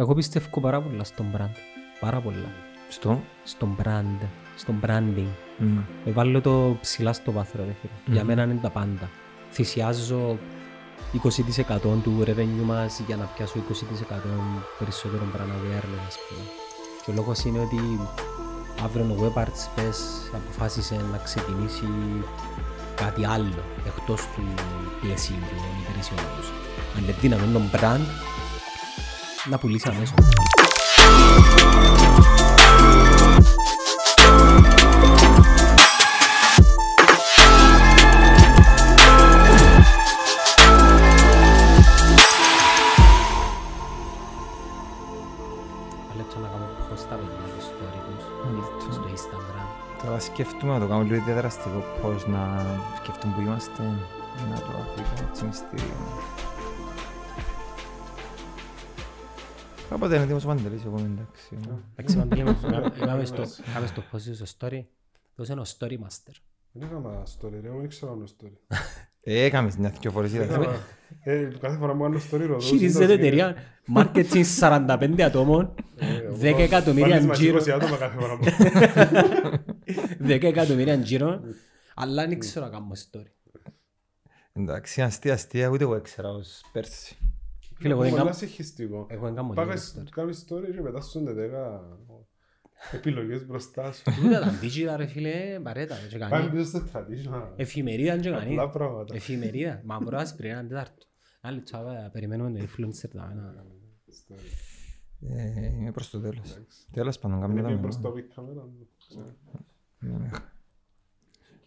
Εγώ πιστεύω πάρα πολλά στον brand. Πάρα πολλά. Στο; Στον brand. Στον branding. Μμ. Ε, Βάλω το ψηλά στο βάθρο, ρε φίλε. Για μένα είναι τα πάντα. Θυσιάζω 20% του revenue μας για να πιάσω 20% περισσότερο brand awareness, ας πούμε. Και ο λόγος είναι ότι αύριο ο Web Arts Fest αποφάσισε να ξεκινήσει κάτι άλλο εκτός του πλαισίου των υπηρεσιών τους. Αν είναι δύναμη τον brand να πουλήσει αμέσως. Πάλεψα να κάνω post τα παιδιά στο story τους, στο Instagram. Τώρα σκέφτομαι να το κάνω λίγο διαδραστικό πώς να σκεφτούμε που είμαστε να το αφήσω έτσι μυστήριο. Κάποτε είναι έτοιμος ο Παντελής, εγώ είμαι εντάξει. Εντάξει, Παντελή, είπαμε στο- είπαμε στο post σου στο story, δώσε ένα story master. Δεν έκανα story ρε, εγώ δεν ξέρω να κάνω story. Ε, Έκαμε μια δυο φορές είδα. Έκανα- ε, Κάθε φορά που κάνω story ρωτώ. Χειρίζεται εταιρεία, marketing 45 ατόμων, 10 εκατομμύρια γύρω, άτομα κάθε φορά που 10 εκατομμύρια γύρω, αλλά δεν ξέρω να κάνω story. Εντάξει, αστεία, αστεία, ούτε εγώ έξερα ως πέρσι. Φίλε, εγώ δεν Πολλά κάνω- συγχυστικό. Εγώ δεν κάνω Πάμε τίποτα story. κάνεις story και μετά σου είναι δέκα επιλογές μπροστά σου. Τούτα τα digital ρε φίλε, παρέτα, δεν Πάμε κάνει. πίσω στο traditional. Εφημερίδα δεν κάνει. Απλά πράγματα. Εφημερίδα, μαύρο άσπρη, έναν τετάρτο. Άλλη τσάβα, περιμένουμε το influencer τα ένα. Story. Ε, Είμαι προς το τέλος. Τέλος πάντων, Είναι κάνουμε πιο τα μπροστά μένα. από η κάμερα. ξέρω. Δεν είμαι-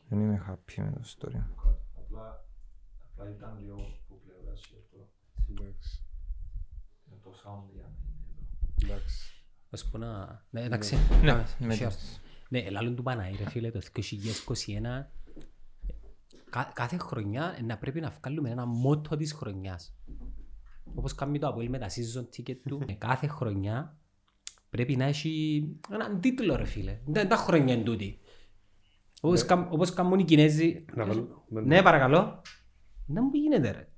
Δεν είμαι happy με το story. Απλά, απλά ήταν λίγο που πλευρά σου αυτό. Εντάξει. Με το sound για να είναι εδώ. Εντάξει. Ας πω να... Ναι, εντάξει. Ναι, πάμε, με share. τις- Ναι, ελάλλον του Παναή ρε φίλε, το 2021 κα- κάθε χρονιά να πρέπει να βγάλουμε ένα μότο της χρονιάς. Όπως κάνει το Αποέλ με τα season ticket του. Ε, κάθε χρονιά πρέπει να έχει έναν τίτλο ρε φίλε. Δεν τα χρόνια είναι τούτη. Όπως, κα- όπως κάνουν οι Κινέζοι. Να βάλω- με- Ναι, παρακαλώ. Δεν μου γίνεται ρε.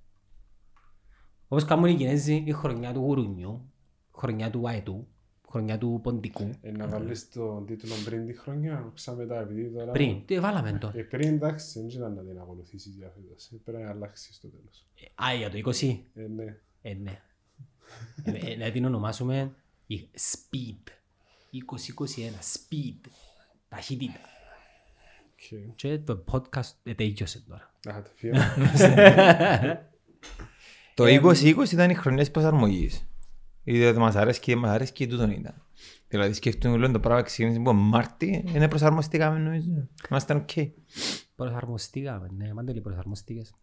Όπως κάνουν οι Κινέζοι η χρονιά του γουρουνιού, χρονιά του αετού, χρονιά του ποντικού. Ε, Να βάλεις τον τίτλο πριν τη χρονιά, ξαμετά, επειδή τώρα... Πριν, τι βάλαμε τώρα. Ε, πριν εντάξει, δεν ήταν να την ακολουθήσεις για φέτος. Ε, Πρέπει να αλλάξεις στο τέλος. Ε, Α, για το 20. Ε, ναι. Ε, ναι. Ε, ε, να την ονομάσουμε η Speed. 2021. Speed. Ταχύτητα. Οκ. Και το podcast ε, τέλειωσε τώρα. Α, το φύγαμε. Το 2020 ήταν οι χρονιές προσαρμογής. Είτε ότι μας αρέσει και μας αρέσει και τούτον ήταν. Δηλαδή σκέφτομαι λέω το πράγμα ξεκίνησε από Μάρτι, είναι προσαρμοστήκαμε νομίζω. Ήμασταν οκ. Προσαρμοστήκαμε, ναι, μάντελοι προσαρμοστήκες.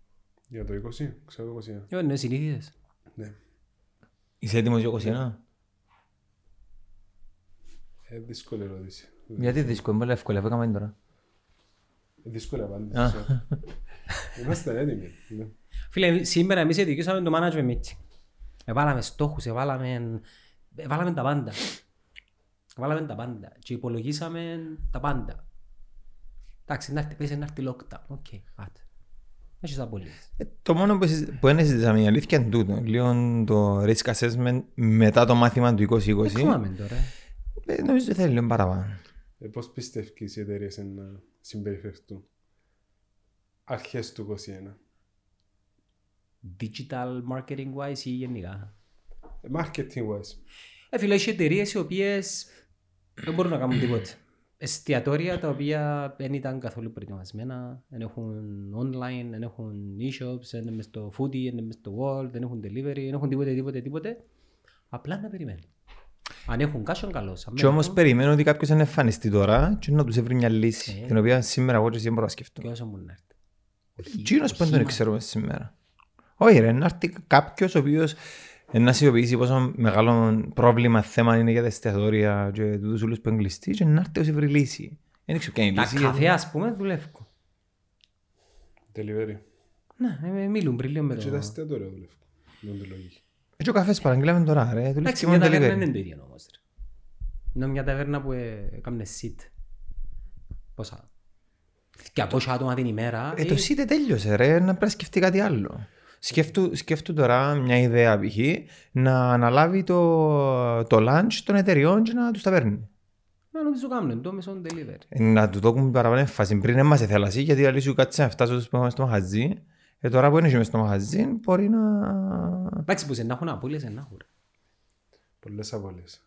Για το 20, ξέρω το 21. Ε, ναι, συνήθιζες. Ναι. Είσαι έτοιμος για 21. Ε, δύσκολη ερώτηση. Γιατί δύσκολο, πολύ εύκολο, αφού έκαμε τώρα. Ε, Δύσκολη απάντηση. Είμαστε έτοιμοι. Ναι. Φίλε, σήμερα εμείς ειδικήσαμε το management meeting. Εβάλαμε στόχους, εβάλαμε, εβάλαμε τα πάντα. Εβάλαμε τα πάντα και υπολογίσαμε τα πάντα. Εντάξει, να έρθει, πέσει να έρθει lockdown. Ok, άτε. Έχεις απολύσεις. Ε, Το μόνο που, συζη- που δεν συζητήσαμε η αλήθεια είναι τούτο. Λίγο το risk assessment μετά το μάθημα του 2020. Δεν ξέρουμε τώρα. Ε, νομίζω ότι θέλει λίγο παραπάνω. Ε, Πώς πιστεύεις οι εταιρείες να συμπεριφερθούν; Αρχές του 21. Digital marketing wise ή γενικά; Ε, Marketing wise. Ε, φίλε, έχει εταιρείες οι οποίες δεν μπορούν να κάνουν τίποτα. Εστιατόρια τα οποία δεν ήταν καθόλου προετοιμασμένα, δεν έχουν online, δεν έχουν e-shops, δεν είναι μες στο foodie, δεν είναι μες στο wall, δεν έχουν delivery, δεν έχουν τίποτε, τίποτε, τίποτε. Απλά να περιμένουν. Αν έχουν κάσον καλώς. Αν Και δεν όμως έχουν, περιμένω ότι κάποιος να εμφανιστεί τώρα και να τους έβρει μια λύση. Ε. Την οποία σήμερα εγώ και εσύ δεν μπορώ να σκεφτώ. Και όσο μου να έρθει. Εκείνος που δεν τον Οχήμα. ξέρουμε σήμερα. Όχι ρε, να έρθει κάποιος ο οποίος να συνειδητοποιήσει πόσο μεγάλο πρόβλημα θέμα είναι για τα εστιατόρια και τούτους όλους που είναι κλειστοί και να έρθει ως ευρύ λύση. Δεν ξέρω ποια είναι η Τα λύση. καφέ ας πούμε δουλεύουν. Delivery. Ναι, ε, μιλούν πριν λίγο με Και τα το... εστιατόρια δουλεύουν. Με τη λογική. Έτσι ο καφές παραγγείλαμε τώρα ρε. δουλεύει Εντάξει, και μια με ταβέρνα delivery. είναι το ίδιο όμως. ρε. Είναι μια ταβέρνα που ε, έκαμνε sit. Πόσα; 200 άτομα την ημέρα. Ε, το σύντε τέλειωσε ρε, να πρέπει να σκεφτεί κάτι άλλο. Σκέφτου, σκέφτου τώρα μια ιδέα π.χ. να αναλάβει το, το lunch των εταιριών και να τους τα παίρνει. Να νομίζω κάνουν το μέσω delivery. Ε, Να του δώσουμε παραπάνω έμφαση. Πριν δεν μας θέλασαι γιατί άλλη σου κάτσε να φτάσω στο στο μαγαζί. Ε, τώρα που είναι και μες στο μαγαζί μπορεί να... Εντάξει που σε να έχουν απώλειες, σε να έχουν. Πολλές απολύσεις.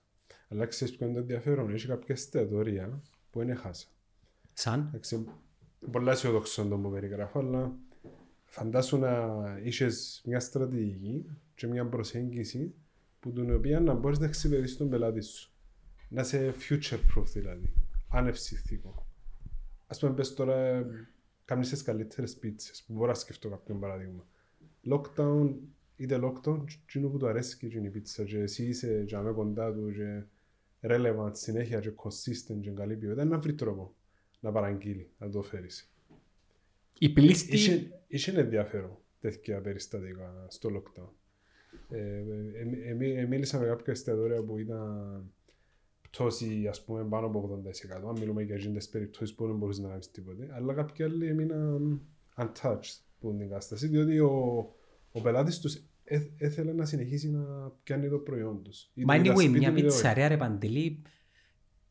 Αλλά ξέρεις ποιο είναι το ενδιαφέρον; Έχει κάποια εστιατόρια που είναι χάσα. Σαν; Εντάξει, πολλά αισιοδοξό το που περιγράφω, αλλά φαντάσου να είχες μια στρατηγική και μια προσέγγιση που την οποία να μπορείς να εξυπηρετήσεις τον πελάτη σου. Να είσαι future proof δηλαδή. Ανευσυθικό. Ας πούμε πες τώρα κάνεις τις καλύτερες πίτσες που μπορώ να σκεφτώ κάποιον παράδειγμα. Lockdown, είτε lockdown, εκείνο που του αρέσει και εκείνη η πίτσα και εσύ είσαι και αμέ κοντά του και relevant συνέχεια και consistent και καλή ποιότητα, να βρει τρόπο να παραγγείλει, να το φέρεις. Η πλήστη... Είχε, είχε ενδιαφέρον τέτοια περιστατικά στο lockdown. Ε, ε, ε, ε, ε, μίλησα με κάποια εστιατόρια που ήταν πτώση ας πούμε πάνω από 80%. Αν μιλούμε για γίνες περιπτώσεις που δεν μπορείς να κάνεις τίποτε. Αλλά κάποιοι άλλοι έμειναν untouched που την κατάσταση διότι ο, ο πελάτης τους ε- έθελε να συνεχίσει να πιάνει το προϊόν τους. Είτε Μα ήταν anyway, σπίτι μια του, είτε όχι. πιτσαρία ρε Παντελή,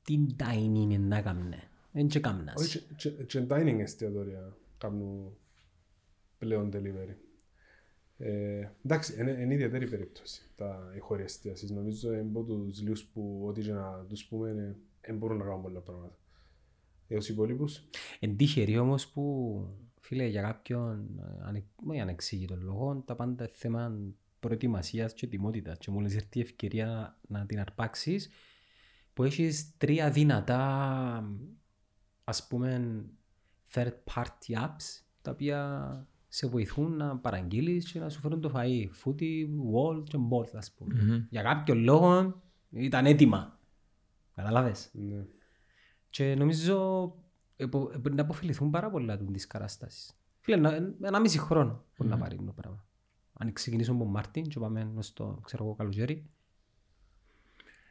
τι dining είναι να κάνουν. Δεν και κάμνας. Όχι, και- και- και dining εστιατόρια κάνουν πλέον delivery. Ε, εντάξει, είναι, είναι ιδιαίτερη περίπτωση τα οι χώροι εστίασης. Νομίζω είναι από τους λίγους που ό,τι και να τους πούμε δεν μπορούν να κάνουν πολλά πράγματα. Ε, ως υπόλοιπους, Εν τύχερη όμως που, φίλε, για κάποιον ε, ανε, όχι ανεξήγητο λόγο, τα πάντα είναι θέμα προετοιμασίας και ετοιμότητας. Και μόλις έρθει η ευκαιρία να, να την αρπάξεις, που έχεις τρία δυνατά, ας πούμε, third party apps, τα οποία σε βοηθούν να παραγγείλεις και να σου φέρουν το φαΐ. Footy, wall και bolt, ας πούμε. Μμμ. Για κάποιον λόγο ήταν έτοιμα. Καταλάβες; ναι. Και νομίζω επο- ε, μπορεί να αποφεληθούν πάρα πολλά του της κατάστασης. Φίλε, ένα, ένα μισή χρόνο μπορεί να πάρει το πράγμα. Αν ξεκινήσουμε από Μάρτιν και πάμε ως το ξέρω εγώ καλοκαίρι.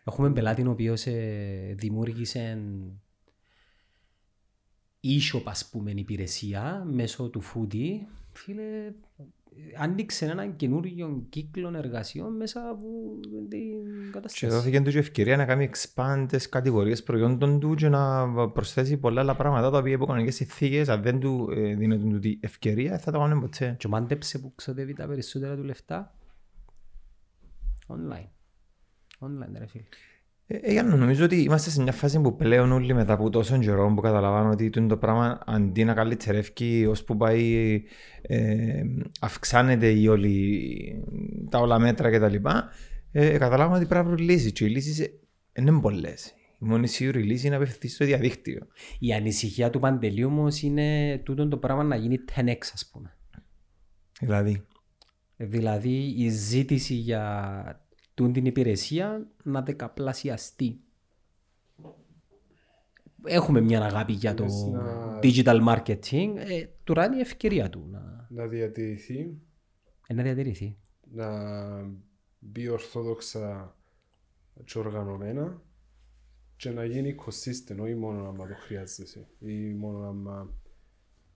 Έχουμε πελάτη ο οποίος ε, δημιούργησε e-shop ας πούμε υπηρεσία μέσω του foodie. Φίλε, ε, άνοιξε έναν καινούριο κύκλο εργασιών μέσα από την Και κατάσταση. δόθηκε του και ευκαιρία να κάνει expand τις κατηγορίες προϊόντων του και να προσθέσει πολλά άλλα πράγματα τα οποία υπό κανονικές συνθήκες αν δεν του ε, δίνεται την ευκαιρία θα τα κάνουν ποτέ. Και μάντεψε που ξοδεύει τα περισσότερα του λεφτά. Online. Online ρε φίλε. Ε, ε, για να νομίζω ότι είμαστε σε μια φάση που πλέον όλοι μετά από τόσο καιρό που καταλαβαίνω ότι τούτο το πράγμα αντί να καλυτερεύει ως που πάει ε, αυξάνεται η όλη, τα όλα μέτρα κτλ. Ε, καταλάβαμε ότι πρέπει να βρουν λύσεις και οι λύσεις ε, δεν είναι πολλές. Η μόνη σίγουρη λύση είναι να απευθυνθεί στο διαδίκτυο. Η ανησυχία του Παντελή όμως είναι τούτο το πράγμα να γίνει 10x ας πούμε. Δηλαδή, Ε, Δηλαδή η ζήτηση για τούν την υπηρεσία να δεκαπλασιαστεί. Έχουμε μια αγάπη για το Λες να- digital marketing. Ε, τώρα είναι η ευκαιρία του να, Να διατηρηθεί, ε, να διατηρηθεί. να μπει ορθόδοξα και οργανωμένα και να γίνει consistent, όχι μόνο άμα το χρειάζεσαι ή μόνο άμα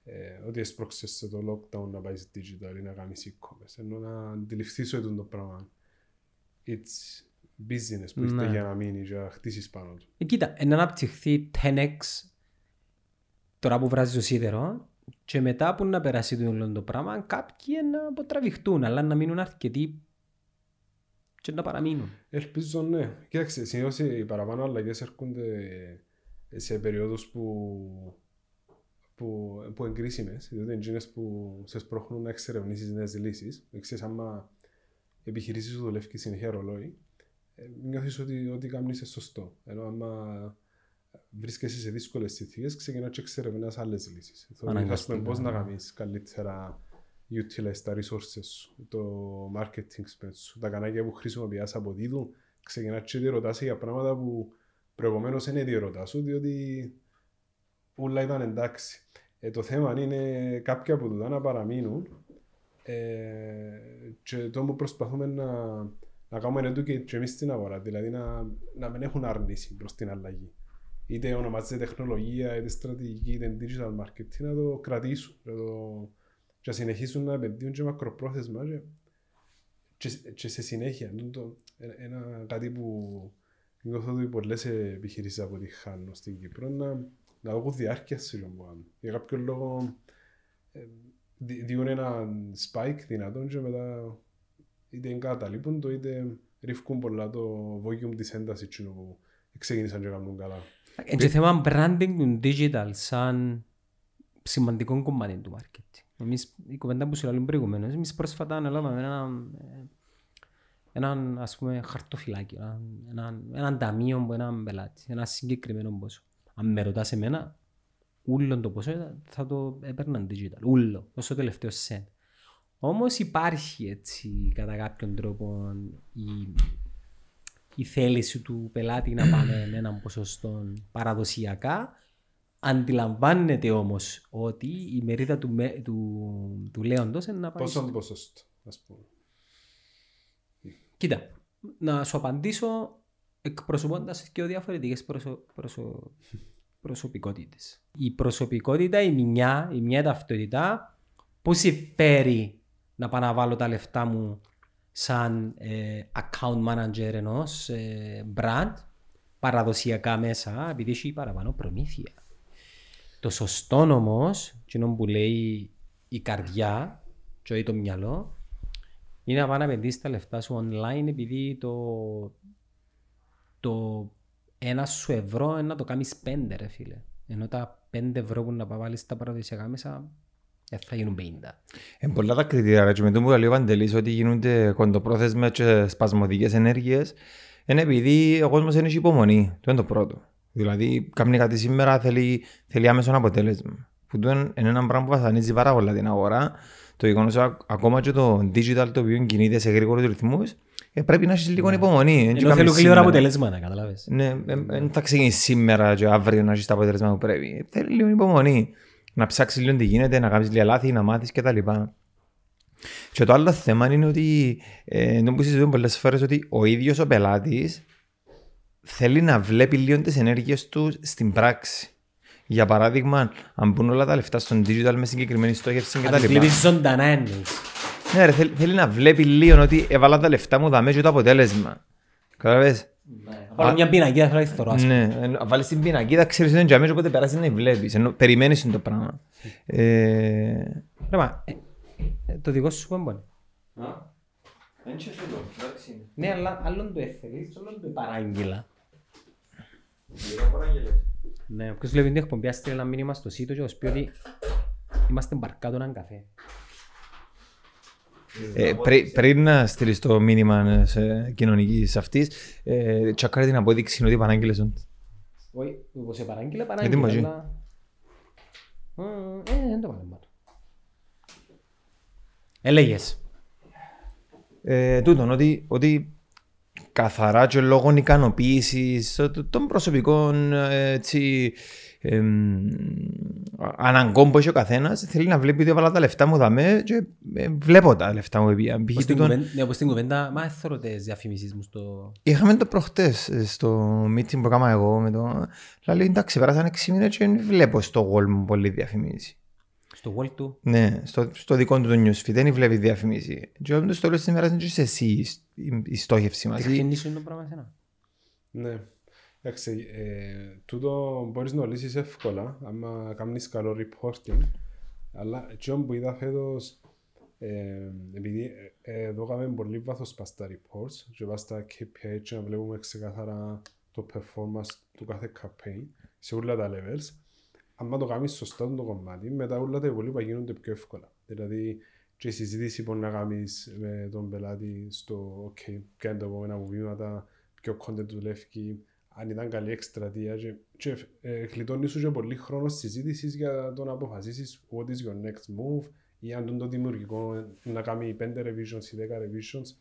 ε, ότι έσπρωξες σε το lockdown να πάεις digital ή να κάνεις e-commerce, ενώ να αντιληφθείς ότι το πράγμα it's business που ήρθε Ναι. για να μείνει και να χτίσεις πάνω του. Ε, κοίτα, να αναπτυχθεί 10x τώρα που βράζει το σίδερο και μετά που να περάσει το όλο το πράγμα κάποιοι να αποτραβηχτούν αλλά να μείνουν αρκετοί και να παραμείνουν. Ελπίζω ναι. Κοίταξε, συνήθως οι παραπάνω αλλαγές έρχονται σε περιόδους που, που, που εγκρίσιμες, διότι είναι εκείνες που σε σπρώχνουν να εξερευνήσεις νέες λύσεις. Ξέρεις, άμα η επιχειρήση σου δουλεύει συνέχεια ρολόι, ε, νιώθεις ότι ό,τι κάνεις είναι σωστό. Ενώ άμα βρίσκεσαι σε δύσκολες συνθήκες, ξεκινάς και εξερευνάς άλλες λύσεις. Θεωρείς, ας πούμε, Αναγκαστικά, πώς να ναι. κάνεις καλύτερα utilize τα resources σου, το marketing spend σου, τα κανάλια που χρησιμοποιάς αποδίδουν, ξεκινάς και διερωτάσαι για πράγματα που προηγουμένως δεν διερωτάσου, διότι όλα ήταν εντάξει. Ε, το θέμα είναι κάποια από τούτα να παραμείνουν ε, και το που προσπαθούμε να, να κάνουμε educate και εμείς στην αγορά, δηλαδή να, να μην έχουν άρνηση προς την αλλαγή. Είτε ονομάζεται τεχνολογία, είτε στρατηγική, είτε digital marketing, να το κρατήσουν. Να το, και να συνεχίσουν να επενδύουν και μακροπρόθεσμα και, και, και σε συνέχεια. Είναι το, ένα, ένα, κάτι που νιώθω ότι πολλές επιχειρήσεις αποτυχάνουν στην Κύπρο να, να έχουν διάρκεια σε αυτό που κάνουν. Για κάποιο λόγο ε, δι- διούν ένα spike δυνατόν και μετά είτε εγκαταλείπουν το είτε ρίφκουν πολλά το volume της έντασης εκείνο που ξεκίνησαν και κάνουν καλά. Είναι και θέμα branding του digital σαν σημαντικό κομμάτι του marketing. Εμείς, η κουβέντα που σου λέω προηγουμένως, εμείς πρόσφατα αναλάβαμε ένα, έναν ας πούμε χαρτοφυλάκιο, έναν, έναν, έναν ταμείο από έναν πελάτη, ένα συγκεκριμένο ποσό. Αν με ρωτάς εμένα, ούλο το ποσό ήταν- θα το έπαιρναν digital, ούλο, ως το τελευταίο σεν. Όμως υπάρχει έτσι κατά κάποιον τρόπο η, η θέληση του πελάτη να πάμε με έναν ποσοστό παραδοσιακά. Αντιλαμβάνεται όμως ότι η μερίδα του, με- του, του λέοντος είναι να πάει Πόσο στο- ποσοστό, ας πούμε. Κοίτα, να σου απαντήσω εκπροσωπώντας δύο διαφορετικές προσω... προσω... προσωπικότητες. Η προσωπικότητα, η μια, η μια ταυτότητα, πώς συμφέρει να πάω να βάλω τα λεφτά μου σαν ε, account manager ενός ε, brand, παραδοσιακά μέσα, επειδή έχει παραπάνω προμήθεια. Το σωστό όμως, εκείνο που λέει η καρδιά και όχι το μυαλό, είναι να πάει να επενδύσεις τα λεφτά σου online επειδή το, το ένα σου ευρώ είναι να το κάνεις πέντε ρε φίλε. Ενώ τα πέντε ευρώ που να βάλεις στα παραδοσιακά μέσα δεν θα γίνουν 50. Είναι πολλά τα κριτήρια ρε, και με το που λέει ο Παντελής ότι γίνονται κοντοπρόθεσμες και σπασμωδικές ενέργειες είναι επειδή ο κόσμος δεν έχει υπομονή. Το είναι το πρώτο. Δηλαδή, κάνει κάτι σήμερα θέλει, θέλει άμεσο αποτέλεσμα. Που το είναι είναι ένα πράγμα που βασανίζει πάρα πολλά την αγορά. Το γεγονός ακόμα και το digital το οποίο κινείται σε γρήγορους ρυθμούς ε, πρέπει να έχεις λίγο υπομονή. Εν και Ενώ κάνεις θέλουν γλύωρα σήμερα. αποτελέσματα, καταλάβες. Ναι, δεν θα ξεκινήσεις σήμερα και αύριο να έχεις τα αποτελέσματα που πρέπει. Θέλει λίγο υπομονή. Να ψάξεις λίγο τι γίνεται, να κάνεις λίγα λάθη, να μάθεις κτλ. Και το άλλο θέμα είναι ότι, ε, ενώ που συζητούμε πολλές φορές, ότι ο ίδιος ο πελάτης θέλει να βλέπει λίγο τις ενέργειες του στην πράξη. Για παράδειγμα, αν μπουν όλα τα λεφτά στον digital με συγκεκριμένη στόχευση Αν τις κτλ. βλέπεις ζωντανά εννοείς. Ναι, ρε, θέλει, θέλει να βλέπει λίγο ότι έβαλα τα λεφτά μου δαμέ και το αποτέλεσμα. Κατάλαβες; Να πάρω μια πινακίδα θέλω να τη θωρώ, ας πούμε. Ναι, εν- βάλεις την πινακίδα, ξέρεις ότι είναι τζαμί, οπότε περάσεις να βλέπεις. Ενώ περιμένεις είναι το πράγμα. Ε, Ρε, μα, ε, ε, Το δικό σου πόμπο είναι. Δεν ξέρω το, εντάξει. Ναι, αλλά άλλον το έθελες, άλλον το παράγγειλα. Γύρω παραγγελές. Ναι, όποιος βλέπει την εκπομπή έστειλε ένα μήνυμα στο site και ως πει ότι είμαστε μπαρκάτο έναν καφέ. Ε, πρι- πριν να στείλεις το μήνυμα σε κοινωνικής αυτής, ε, τσακάρε την απόδειξη ότι παράγγειλες τον. Όχι, όπως σε παράγγειλε, Γιατί παράγγειλε, μαζί. αλλά... Ε, δεν το βάλε πάνω. Έλεγες. Ε, τούτον, ότι, ότι καθαρά και λόγω ικανοποίησης ε, των προσωπικών ε, έτσι, εμ, αναγκών που έχει ο καθένας θέλει να βλέπει ότι έβαλα τα λεφτά μου δαμέ και ε, βλέπω τα λεφτά μου επειδή Όπως π.χ. στην τούτον- κουβέντα- ναι, όπως στην κουβέντα, μα έθωρω τις διαφημίσεις μου στο... Είχαμε το προχτές ε, στο meeting που έκανα εγώ με το... Λέει εντάξει πέρασαν 6 μήνες και δεν βλέπω στο wall μου πολύ διαφημίση. στο wall του; Ναι, στο, στο δικό του το newsfeed δεν βλέπεις διαφημίση. Και όταν το στο τέλος της ημέρας είναι και σε εσύ η, η στόχευση μαζί. Τεχνήσουν το πράγμα εσένα; Ναι. Εντάξει, ε, τούτο μπορείς να λύσεις εύκολα άμα κάνεις καλό reporting. Αλλά αυτό που είδα φέτος, ε, επειδή ε, εδώ κάνουμε πολύ βάθος πας στα reports και πας στα KPI και να βλέπουμε ξεκάθαρα το performance του κάθε campaign σε όλα τα levels. Αν το κάνεις σωστά το κομμάτι, μετά όλα τα υπόλοιπα γίνονται πιο εύκολα. Δηλαδή, και η συζήτηση μπορεί να κάνεις με τον πελάτη στο OK, ποια είναι τα επόμενα μου βήματα, ποιο content δουλεύει, αν ήταν καλή εκστρατεία και, και ε, γλιτώνεις σου και πολύ χρόνο συζήτησης για το να αποφασίσεις what is your next move ή αν τον το δημιουργικό να κάνει 5 revisions ή 10 revisions.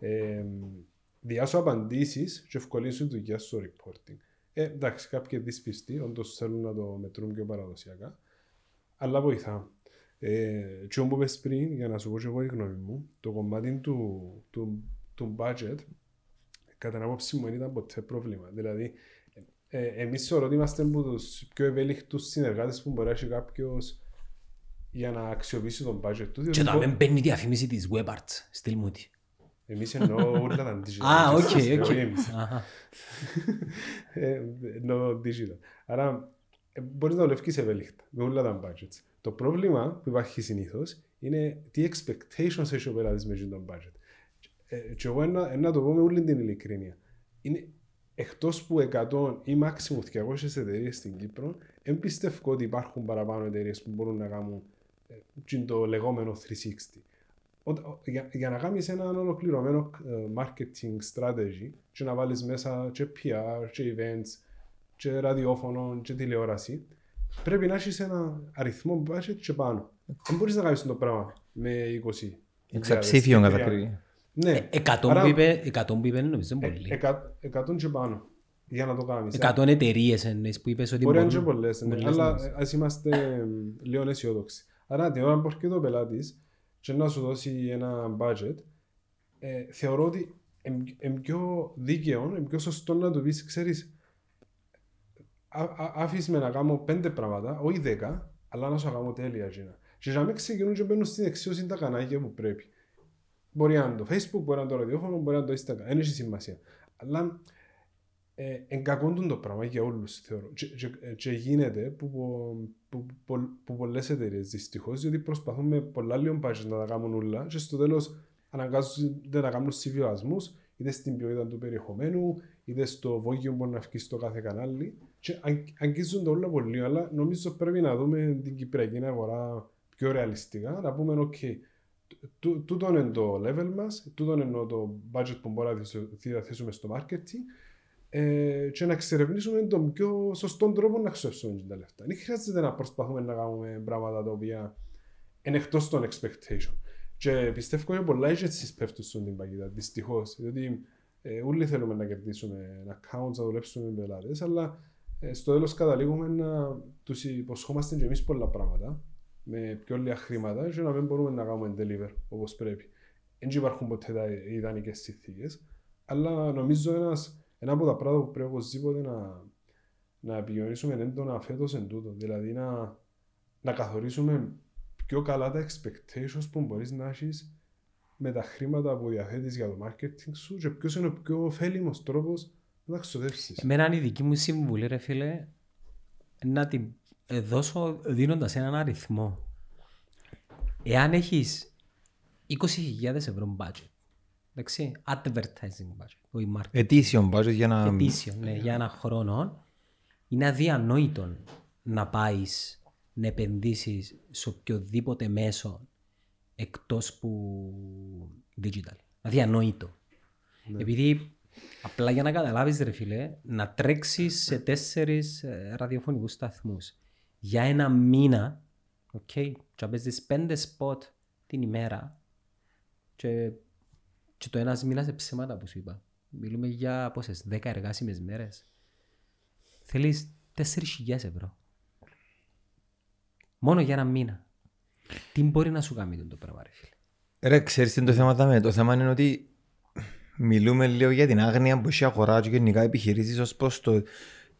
Ε, διά σου απαντήσεις και ευκολύνεις σου δουλειά στο reporting. Ε, εντάξει, κάποιοι δυσπιστοί, όντως θέλουν να το μετρούν πιο παραδοσιακά, αλλά βοηθά. Ε, και όπως είπες πριν, για να σου πω και εγώ η γνώμη μου, το κομμάτι του, του, του budget, κατά την άποψη μου δεν ήταν ποτέ πρόβλημα. Δηλαδή, ε, εμείς θεωρώ ότι είμαστε από τους πιο ευέλικτους συνεργάτες που μπορεί να έχει κάποιος για να αξιοποιήσει τον budget του. Και διότι να μπο- μην μπαίνει η διαφήμιση της WebArts. Στείλ μου τη. Εμείς εννοώ όλα τα digital. Α, οκ, όχι οκ. εμείς. Αχα. Ε, εννοώ digital. Άρα ε, μπορείς να δουλεύεις ευέλικτα με όλα τα budgets. Το πρόβλημα που υπάρχει συνήθως είναι τι expectations έχει ο πελάτης με τον budget. Ε, και εγώ να, να το πω με όλη την ειλικρίνεια. Είναι εκτός που 100 ή maximum 200 εταιρείες στην Κύπρο, δεν πιστεύω ότι υπάρχουν παραπάνω εταιρείες που μπορούν να κάνουν ε, τζιν το λεγόμενο 360. Όταν- για, για να κάνεις ένα ολοκληρωμένο ε, marketing strategy και να βάλεις μέσα και PR, και events, και ραδιόφωνο, και τηλεόραση, πρέπει να έχεις ένα αριθμό budget και πάνω. Δεν μπορείς να κάνεις το πράγμα με 20. Εξαψήφιον 30. κατά κρύβη. Ναι, Εκατόν Άρα- που είπε, εκατόν που είπε νομίζω είναι πολύ. ε, εκα- εκατόν και πάνω για να το κάνεις. Εκατόν εταιρείες εννοείς που είπες ότι Μπορεί να είναι και μπορούν. πολλές, ναι, πολλές αλλά να- ας είμαστε εμ, λίγο αισιόδοξοι. Άρα την ώρα που έρχεται ο πελάτης και να σου δώσει ένα budget, ε, θεωρώ ότι είναι πιο δίκαιο, είναι πιο σωστό να του πεις, ξέρεις, α- α- άφησες με να κάνω πέντε πράγματα, όχι δέκα, αλλά να σου κάνω τέλεια εκείνα. Και να μην ξεκινούν και μπαίνουν στην εξίωση τα κανάλια που πρέπει. Μπορεί να είναι το facebook, μπορεί να είναι το ραδιόφωνο, μπορεί να είναι το instagram, δεν έχει σημασία. Αλλά ε, εγκακόντουν το πράγμα για όλους θεωρώ. Και, και, και γίνεται που, που, που, που, που πολλές εταιρείες δυστυχώς, διότι προσπαθούν με πολλά λίγο budget να τα κάνουν όλα και στο τέλος αναγκάζονται να κάνουν συμβιβασμούς είτε στην ποιότητα του περιεχομένου, είτε στο βόγιο που μπορεί να βγει στο κάθε κανάλι και αγ- αγγίζουν το όλα πολύ, αλλά νομίζω πρέπει να δούμε την κυπριακή αγορά πιο ρεαλιστικά, να πούμε ok, τού- τούτο είναι το level μας, τούτο είναι το budget που μπορούμε να διαθέσουμε- διαθέσουμε στο marketing ε, και να εξερευνήσουμε τον πιο σωστό τρόπο να ξοδεύσουμε τα λεφτά. Δεν χρειάζεται να προσπαθούμε να κάνουμε πράγματα τα οποία είναι εκτός των expectation. Και πιστεύω ότι πολλά agencies πέφτουν στην παγίδα, δυστυχώς. Διότι ε, όλοι θέλουμε να κερδίσουμε accounts, να δουλέψουμε με πελάτες, αλλά ε, στο τέλος καταλήγουμε να τους υποσχόμαστε και εμείς πολλά πράγματα με πιο λίγα χρήματα και να μην μπορούμε να κάνουμε deliver όπως πρέπει. Δεν υπάρχουν ποτέ τα ιδανικές συνθήκες, αλλά νομίζω ένας, ένα από τα πράγματα που πρέπει οπωσδήποτε να, να επικοινωνήσουμε έντονα φέτος εν τούτο. Δηλαδή να, να καθορίσουμε πιο καλά τα expectations που μπορείς να έχεις με τα χρήματα που διαθέτεις για το marketing σου και ποιος είναι ο πιο ωφέλιμος τρόπος να τα ξοδεύσεις. Εμένα η δική μου συμβουλή ρε φίλε να την ε, δώσω δίνοντας έναν αριθμό. Εάν έχεις 20.000 ευρώ budget, εντάξει, advertising budget, όχι marketing, Ετήσιον budget για να... ετήσιο, ναι, για ένα χρόνο, είναι αδιανόητο να πάεις να επενδύσεις σε οποιοδήποτε μέσο εκτός που digital. Αδιανόητο. Επειδή απλά για να καταλάβεις ρε φίλε, να τρέξεις σε τέσσερις ε, ραδιοφωνικούς σταθμούς για ένα μήνα, οκ, και να παίζεις πέντε σποτ την ημέρα και, και το ένας μήνας σε ψέματα που σου είπα. Μιλούμε για πόσες, δέκα εργάσιμες μέρες. Θέλεις 4.000 ευρώ. Μόνο για ένα μήνα. Τι μπορεί να σου κάνει το πράγμα ρε φίλε; Ρε, ξέρεις τι είναι το θέμα δάμε. Το θέμα είναι ότι μιλούμε λίγο για την άγνοια που έχει η αγορά και γενικά επιχειρήσεις ως προς το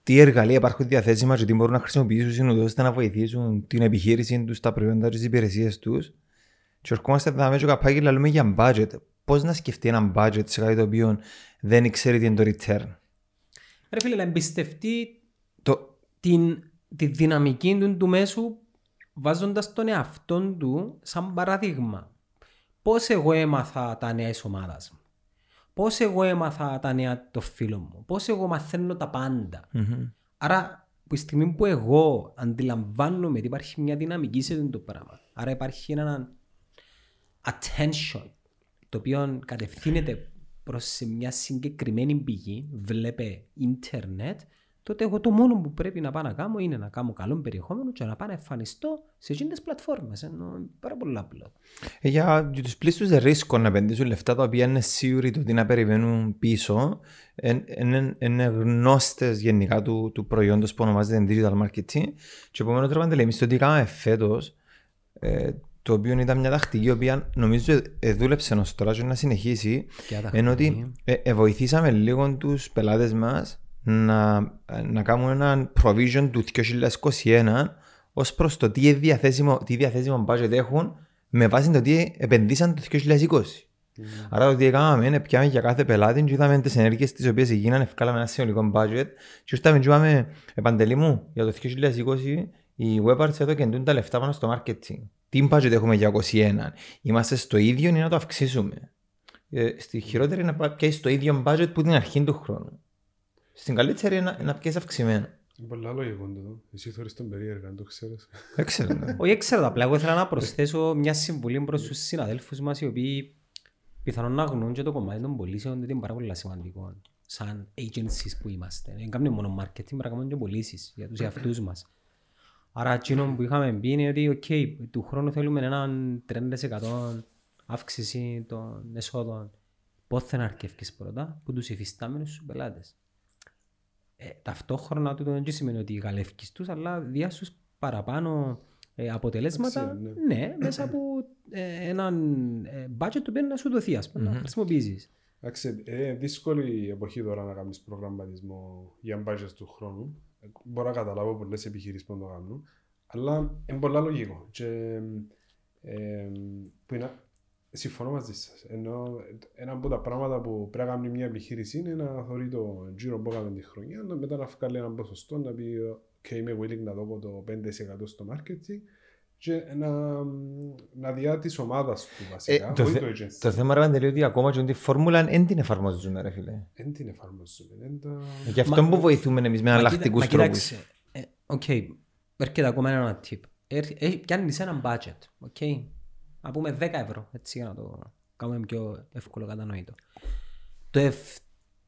τι εργαλεία υπάρχουν διαθέσιμα και τι μπορούν να χρησιμοποιήσουν ώστε να βοηθήσουν την επιχείρηση τους, τα προϊόντα τους, τις υπηρεσίες τους. Και ερχόμαστε να δούμε και καπάκι να λέμε για budget. Πώς να σκεφτεί ένα budget σε κάτι το οποίο δεν ξέρει τι είναι το return; Ρε φίλε, να εμπιστευτεί Το, την, τη δυναμική του, του μέσου βάζοντας τον εαυτό του σαν παράδειγμα. Πώς εγώ έμαθα τα νέα της ομάδας μου; Πώς εγώ έμαθα τα νέα των φίλων μου; Πώς εγώ μαθαίνω τα πάντα; Άρα, από τη στιγμή που εγώ αντιλαμβάνομαι ότι υπάρχει μια δυναμική σε αυτό το πράγμα, άρα υπάρχει ένα attention το οποίο κατευθύνεται προς σε μια συγκεκριμένη πηγή, βλέπε ίντερνετ, τότε εγώ το μόνο που πρέπει να πάω να κάνω είναι να κάνω καλό περιεχόμενο και να πάω να εμφανιστώ σε εκείνες τις πλατφόρμες. Ενώ πάρα πολύ απλό. Ε, για τους πλήστους δεν ρίσκο να επενδύσουν λεφτά τα οποία είναι σίγουροι το τι να περιμένουν πίσω. Εν- εν- Είναι γνώστες γενικά του, του προϊόντος που ονομάζεται digital marketing. Και επομένως τώρα παντελή, εμείς το τι κάναμε φέτος, ε, το οποίο ήταν μια τακτική η οποία νομίζω ε, ε, δούλεψε ως τώρα και να συνεχίσει, Και τα είναι ότι χρόνια. ε, ε, βοηθήσαμε λίγο τους πελάτες μας να, ε, να κάνουν ένα provision του 2021 ως προς το τι, διαθέσιμο, τι διαθέσιμο budget έχουν με βάση το τι επενδύσαν το 2020. Άρα το τι έκαναμε είναι πιάμε για κάθε πελάτη και είδαμε τις ενέργειες τις οποίες έγιναν, ευκάλαμε ένα συνολικό budget και ήρθαμε και είπαμε, επαντελή μου, για το 2020 οι Webards εδώ κεντούν τα λεφτά πάνω στο marketing. Τι budget έχουμε για 2021, είμαστε στο ίδιο ή να το αυξήσουμε; Ε, στη χειρότερη είναι να πιάσει το ίδιο budget που την αρχή του χρόνου. Στην καλύτερη είναι να, να πιάσει αυξημένο. Είναι πολλά λογικό το. Εσύ θεωρείς τον περίεργα, αν το ξέρεις. Excellent. Όχι, έξερα τα απλά. Εγώ ήθελα να προσθέσω μια συμβουλή προς τους συναδέλφους μας οι οποίοι πιθανόν να γνωρούν και το κομμάτι των πωλήσεων ότι είναι πάρα πολύ σημαντικό. Σαν agencies που είμαστε. Δεν κάνουμε μόνο marketing, πρέπει να κάνουμε και πωλήσεις για τους εαυτούς μας. Άρα εκείνο που είχαμε πει είναι ότι okay, του χρόνου θέλουμε έναν 30% αύξηση των εσόδων. Πότε να αρκεύκεις πρώτα, που τους υφιστάμενους σου πελάτες. Ε, ταυτόχρονα τούτο δεν σημαίνει ότι γαλεύκεις τους, αλλά διάσους παραπάνω ε, αποτελέσματα, Αξία, ναι. ναι. μέσα από ε, έναν ε, budget το οποίο να σου δοθεί, ας πούμε, να χρησιμοποιήσεις. Εντάξει, ε, δύσκολη η εποχή τώρα να κάνεις προγραμματισμό για budget του χρόνου. Ε, Μπορώ να καταλάβω πολλές επιχειρήσεις που το κάνουν, αλλά είναι πολλά λογικό. Και, ε, που είναι, συμφωνώ μαζί σας. Ενώ ένα από τα πράγματα που πρέπει να κάνει μια επιχείρηση είναι να θεωρεί το γύρο που έκαμε τη χρονιά, να μετά να βγάλει ένα ποσοστό, να πει «Ok, είμαι willing να δω το 5% στο marketing» και να, να διά της ομάδας του βασικά, Ε, το, όχι θε- το agency. το θέμα ρε Παντελή ότι ακόμα και τη φόρμουλα δεν την εφαρμόζουμε ρε φίλε. Δεν την εφαρμόζουμε. δεν τα- Γι' αυτό Μα- που βοηθούμε εμείς με Μα εναλλακτικούς κοίτα- μα τρόπους. κοίταξε, ε, Οκ, έρχεται ακόμα ένα tip. Έρ- ε, Πιάνεις ένα budget, ok. Να πούμε 10 ευρώ, έτσι για να το κάνουμε πιο εύκολο κατανοητό. Το, ευ-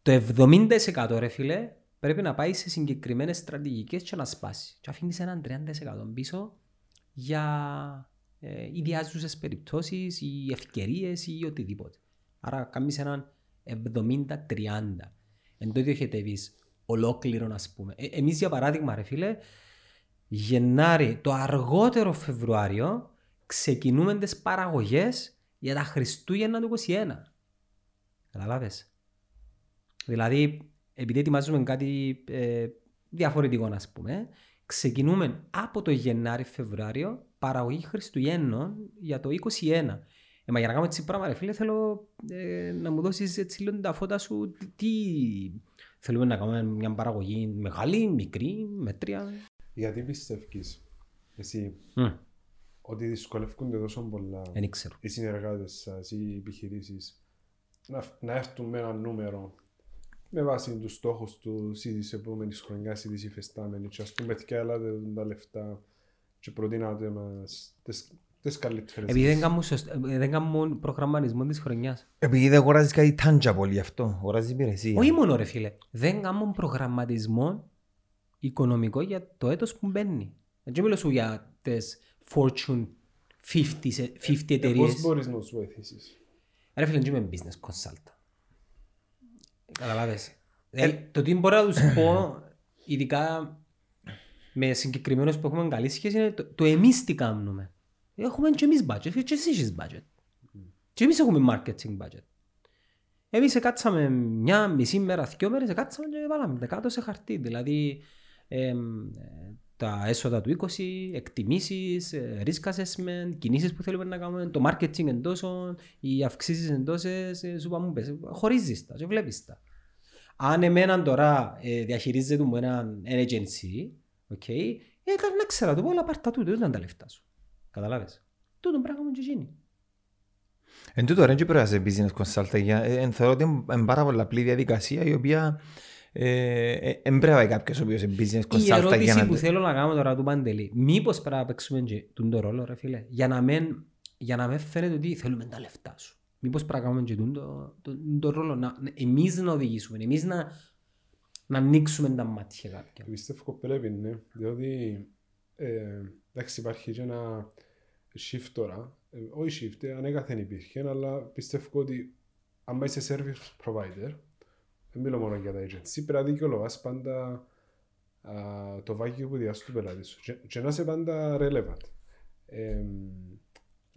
το 70% ρε φίλε πρέπει να πάει σε συγκεκριμένες στρατηγικές και να σπάσει. Και αφήνεις έναν 30% πίσω για ε, ιδιάζουσες περιπτώσεις ή ευκαιρίες ή οτιδήποτε. Άρα κάνεις έναν 70-30. Εν το διοχετεύεις ολόκληρο, ας πούμε. Ε, εμείς για παράδειγμα, ρε φίλε, Γενάρη, το αργότερο Φεβρουάριο, ξεκινούμε τις παραγωγές για τα Χριστούγεννα του 21. Καταλάβες; Δηλαδή, επειδή ετοιμάζουμε κάτι ε, διαφορετικό, ας πούμε, ξεκινούμε από το Γενάρη-Φεβρουάριο παραγωγή Χριστουγέννων για το 21. Ε, μα για να κάνουμε έτσι πράγμα, ρε φίλε, θέλω ε, να μου δώσεις έτσι λίγο τα φώτα σου. Τι, τι θέλουμε να κάνουμε μια παραγωγή μεγάλη, μικρή, μέτρια. Γιατί πιστεύεις; Εσύ Μμ, ότι δυσκολεύονται τόσο πολλά Δεν ξέρω. οι συνεργάτες σας ή οι επιχειρήσεις να, να έρθουν με ένα νούμερο με βάση τους στόχους τους ή της επόμενης χρονιάς ή της υφεστάμενης και ας πούμε θυκάλατε τα λεφτά και προτείνατε μας τις, τις καλύτερες Επειδή δεν λύσεις. κάνουν, σωσ- ε, δεν κάνουν προγραμματισμό της χρονιάς. Επειδή δεν αγοράζεις κάτι tangible γι' αυτό, αγοράζεις υπηρεσία. Όχι μόνο ρε φίλε, δεν κάνουν προγραμματισμό οικονομικό για το έτος που μπαίνει. Δεν μιλώ σου για τις Fortune 50, σε- 50 Ε, εταιρείες. Πώς μπορείς να τους βοηθήσεις; Ρε φίλε, δεν είμαι business consultant. Καταλάβες. Δηλαδή, το τι μπορώ να τους πω, ειδικά με συγκεκριμένους που έχουμε καλή σχέση, είναι το, το εμείς τι κάνουμε. Έχουμε και εμείς budget και εσύ έχεις budget. Και εμείς έχουμε marketing budget. Εμείς κάτσαμε μια μισή μέρα, δυο μέρες, κάτσαμε και βάλαμε τα κάτω σε χαρτί. Δηλαδή, εμ, ε, τα έσοδα του 20, εκτιμήσεις, ε, risk assessment, κινήσεις που θέλουμε να κάνουμε, το marketing εντός, οι αυξήσεις εντός, ε, σου είπα μου πες, χωρίζεις τα και βλέπεις τα. Αν εμένα τώρα ε, διαχειρίζεται μου έναν ένα agency, okay, ε, ήταν να ξέρω το πω, αλλά πάρ' τα τούτο, δεν ήταν τα λεφτά σου. Καταλάβες. Τούτο πράγμα μου και γίνει. Εν τούτο ρε, δεν πρέπει να είσαι business consultant. για- ε, εν θεωρώ ότι είναι πάρα πολλά απλή διαδικασία η οποία ε, ε, εν πρέπει να πάει κάποιος ο οποίος είναι business Η consultant για ερώτηση να... που θέλω να κάνω τώρα του Παντελή, μήπως πρέπει να παίξουμε και τον το ρόλο, ρε φίλε, για να μην, για να μην φαίνεται ότι θέλουμε τα λεφτά σου. Μήπως πρέπει να κάνουμε και τον το, το, το ρόλο, να, να- εμείς να οδηγήσουμε, εμείς να, να ανοίξουμε τα μάτια κάποια. Πιστεύω πρέπει, ναι. Διότι ε, εντάξει υπάρχει και ένα shift τώρα. Ε, όχι shift, ε, ανέκαθεν υπήρχε, αλλά πιστεύω ότι αν είσαι service provider, δεν μιλώ μόνο για τα agency, πρέπει να δικαιολογάς πάντα α, το βάγιο που διάσου του πελάτη σου και, και να είσαι πάντα relevant. Ε,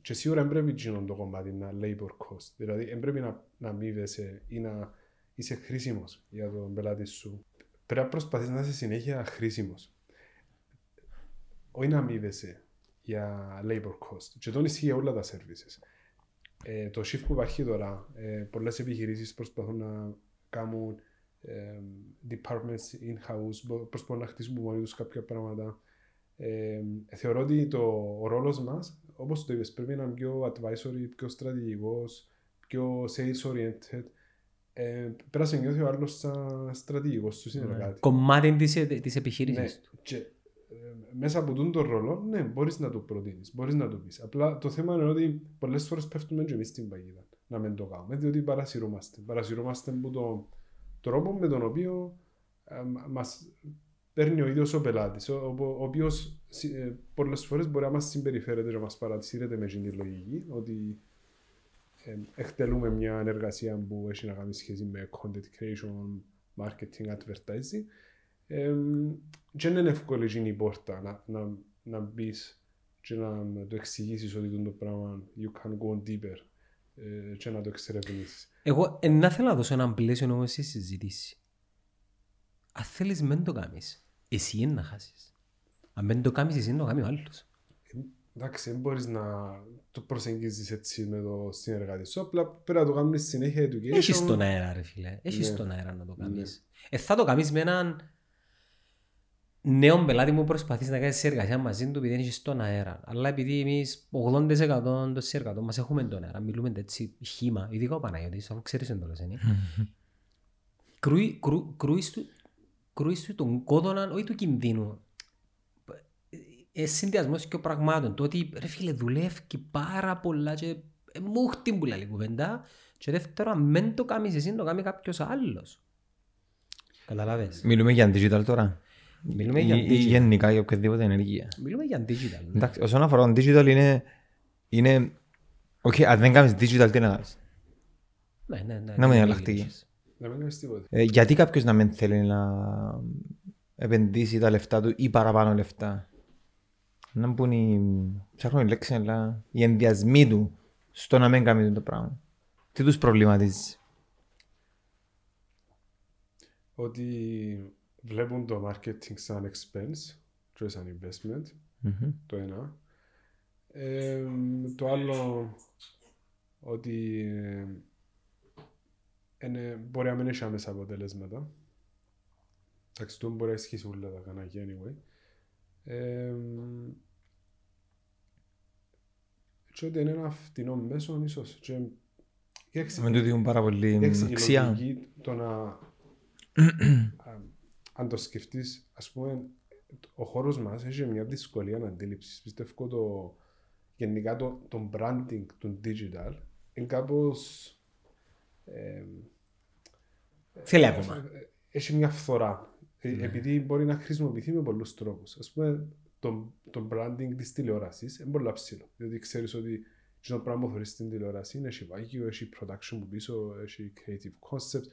και σίγουρα δεν πρέπει γίνον το κομμάτι να labor cost, δηλαδή δεν πρέπει να, να αμείβεσαι ή να είσαι χρήσιμος για τον πελάτη σου. Πρέπει να προσπαθείς να είσαι συνέχεια χρήσιμος. όχι να αμείβεσαι για labor cost. Και τον ισχύει για όλα τα services. Ε, το shift που υπάρχει τώρα, ε, πολλές επιχειρήσεις προσπαθούν να κάνουν ε, departments in-house, μπο- προσπαθούν να χτίσουν μόνοι τους κάποια πράγματα. Ε, θεωρώ ότι το, ο ρόλος μας, όπως το είπες, πρέπει να είναι πιο advisory, πιο στρατηγικός, πιο sales oriented. Ε, πρέπει να σε νιώθει ο άλλος σαν στρατηγικός του συνεργάτη. Κομμάτι της, της Ναι, επιχείρησης του. και ε, μέσα από τον τον ρόλο, ναι, μπορείς να το προτείνεις, μπορείς να το πεις. Απλά το θέμα είναι ότι πολλές φορές πέφτουμε και εμείς στην παγίδα να μην το κάνουμε, διότι παρασυρώμαστε. Παρασυρώμαστε από τον τρόπο με τον οποίο ε, μα- μας παίρνει ο ίδιος ο πελάτης, ο, ο, ο οποίος συ- ε, πολλές φορές μπορεί να μας συμπεριφέρεται και να μας παρατηρείται με την λογική, ότι ε, εκτελούμε μια εργασία που έχει να κάνει σχέση με content creation, marketing, advertising ε, και δεν είναι εύκολη εκείνη η πόρτα να, να, να μπεις και να το εξηγήσεις ότι το πράγμα you can go deeper ε, και να το εξερευνήσεις. Εγώ ε, να θέλω να δώσω ένα πλαίσιο όμως στη συζήτηση. Αν θέλεις μεν το κάνεις, εσύ είναι να χάσεις. Αν δεν το κάνεις, εσύ είναι να το κάνεις ο άλλος. Εντάξει, δεν μπορείς να το προσεγγίζεις έτσι με το συνεργάτη σου. Απλά πρέπει να το κάνουμε συνέχεια education. Έχεις τον αέρα ρε φίλε, έχεις Ναι. τον αέρα να το κάνεις. Ε, θα το κάνεις με έναν νέο πελάτη που προσπαθείς να κάνεις εργασία μαζί του επειδή δεν έχεις τον αέρα. Αλλά επειδή εμείς 80% των συνεργατών μας έχουμε τον αέρα, μιλούμε έτσι χήμα, ειδικά ο Παναγιώτης, αφού ξέρεις εντός είναι. Κρούει- κρού- κρούεις του- κρούεις του τον κόδωνα, όχι του κινδύνου. Ε, συνδυασμός και ο πραγμάτων. Το ότι ρε φίλε δουλεύει πάρα πολλά και ε, μου χτύν που λέει κουβέντα και δεύτερο αν δεν το κάνεις εσύ το κάνει κάποιος άλλος. Καταλάβες. Μιλούμε για digital τώρα. Μιλούμε Ή- για ή digital. γενικά για οποιαδήποτε ενεργεία. Μιλούμε για digital. ναι. Εντάξει, όσον αφορά το digital είναι... είναι... Okay, αν δεν κάνεις digital, τι να κάνεις. Ναι, ναι, ναι. Να μην ναι, εναλλακτική. ναι. Να μην κάνεις τίποτα. Ε, γιατί κάποιος να μην θέλει να επενδύσει τα λεφτά του ή παραπάνω λεφτά; Να μπουν οι... Ψάχνω η λέξη, αλλά οι ενδιασμοί του στο να μην κάνει το πράγμα. Τι τους προβληματίζεις; Ότι βλέπουν το marketing σαν expense και σαν investment. Μμμ. Το ένα. Ε, το άλλο ότι ε, είναι, μπορεί να μην έχει άμεσα αποτελέσματα. Εντάξει, το μπορεί να ισχύσει όλα τα κανάκια anyway. Ε, και ότι είναι ένα φτηνό μέσο ίσως. Και, κοίταξε, Με το δίνουν πάρα πολύ κοίταξε, η αξία. λογική το να α, αν το σκεφτείς, ας πούμε, ο χώρος μας έχει μια δυσκολία αντίληψης. Πιστεύω το γενικά το, το branding του digital είναι κάπως ε, Θέλει ακόμα. ε, έχει μια φθορά. Ε, Ναι. Επειδή μπορεί να χρησιμοποιηθεί με πολλούς τρόπους. Ας πούμε, το, το branding της τηλεόρασης είναι πολύ ψηλό. Διότι ξέρεις ότι το πράγμα που θεωρείς στην τηλεόραση έχει βάγιο, έχει production που πίσω, έχει creative concept.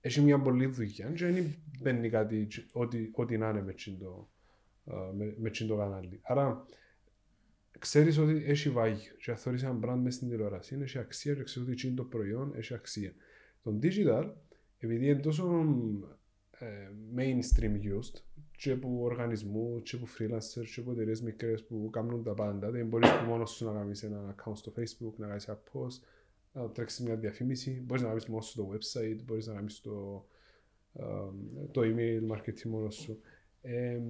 Έχει μια πολλή δουλειά και δεν μπαίνει κάτι τσι- ό,τι, ό,τι να είναι με τσιν το, ε, με, με τσιν το κανάλι. Άρα, ξέρεις ότι έχει βάγιο και αν θεωρείς ένα brand μες στην τηλεόραση έχει αξία και ξέρεις ότι τσιν το προϊόν έχει αξία. Το digital, επειδή είναι τόσο ε, mainstream used και από οργανισμού, και από freelancers, και από εταιρείες μικρές που κάνουν τα πάντα. Δεν μπορείς που μόνος σου να κάνεις ένα account στο facebook, να κάνεις ένα post, να τρέξεις μια διαφήμιση, μπορείς να κάνεις μόνος σου το website, μπορείς να κάνεις το, ε, το email marketing μόνος σου. Ε,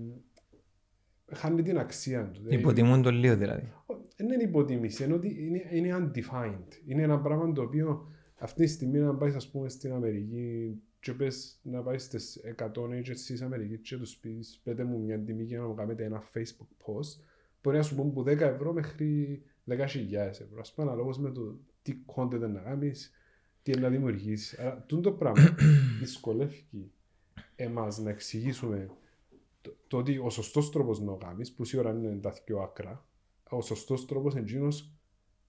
χάνει την αξία του. Υποτιμούν το λίγο δηλαδή. Δεν είναι υποτίμηση, είναι ότι είναι, είναι undefined. Είναι ένα πράγμα το οποίο αυτή τη στιγμή να πάεις ας πούμε στην Αμερική και πες να πάεις στις 100 agencies της Αμερικής και τους πεις πέτε μου μια τιμή για να μου κάνετε ένα facebook post μπορεί να σου πούν από 10 ευρώ μέχρι 10.000 ευρώ. Ας πούμε αναλόγως με το τι content να κάνεις, τι να δημιουργήσεις. Άρα τούτο το πράγμα δυσκολεύει εμάς να εξηγήσουμε το, το ότι ο σωστός τρόπος να το κάνεις, που σίγουρα είναι τα πιο άκρα, ο σωστός τρόπος είναι εκείνος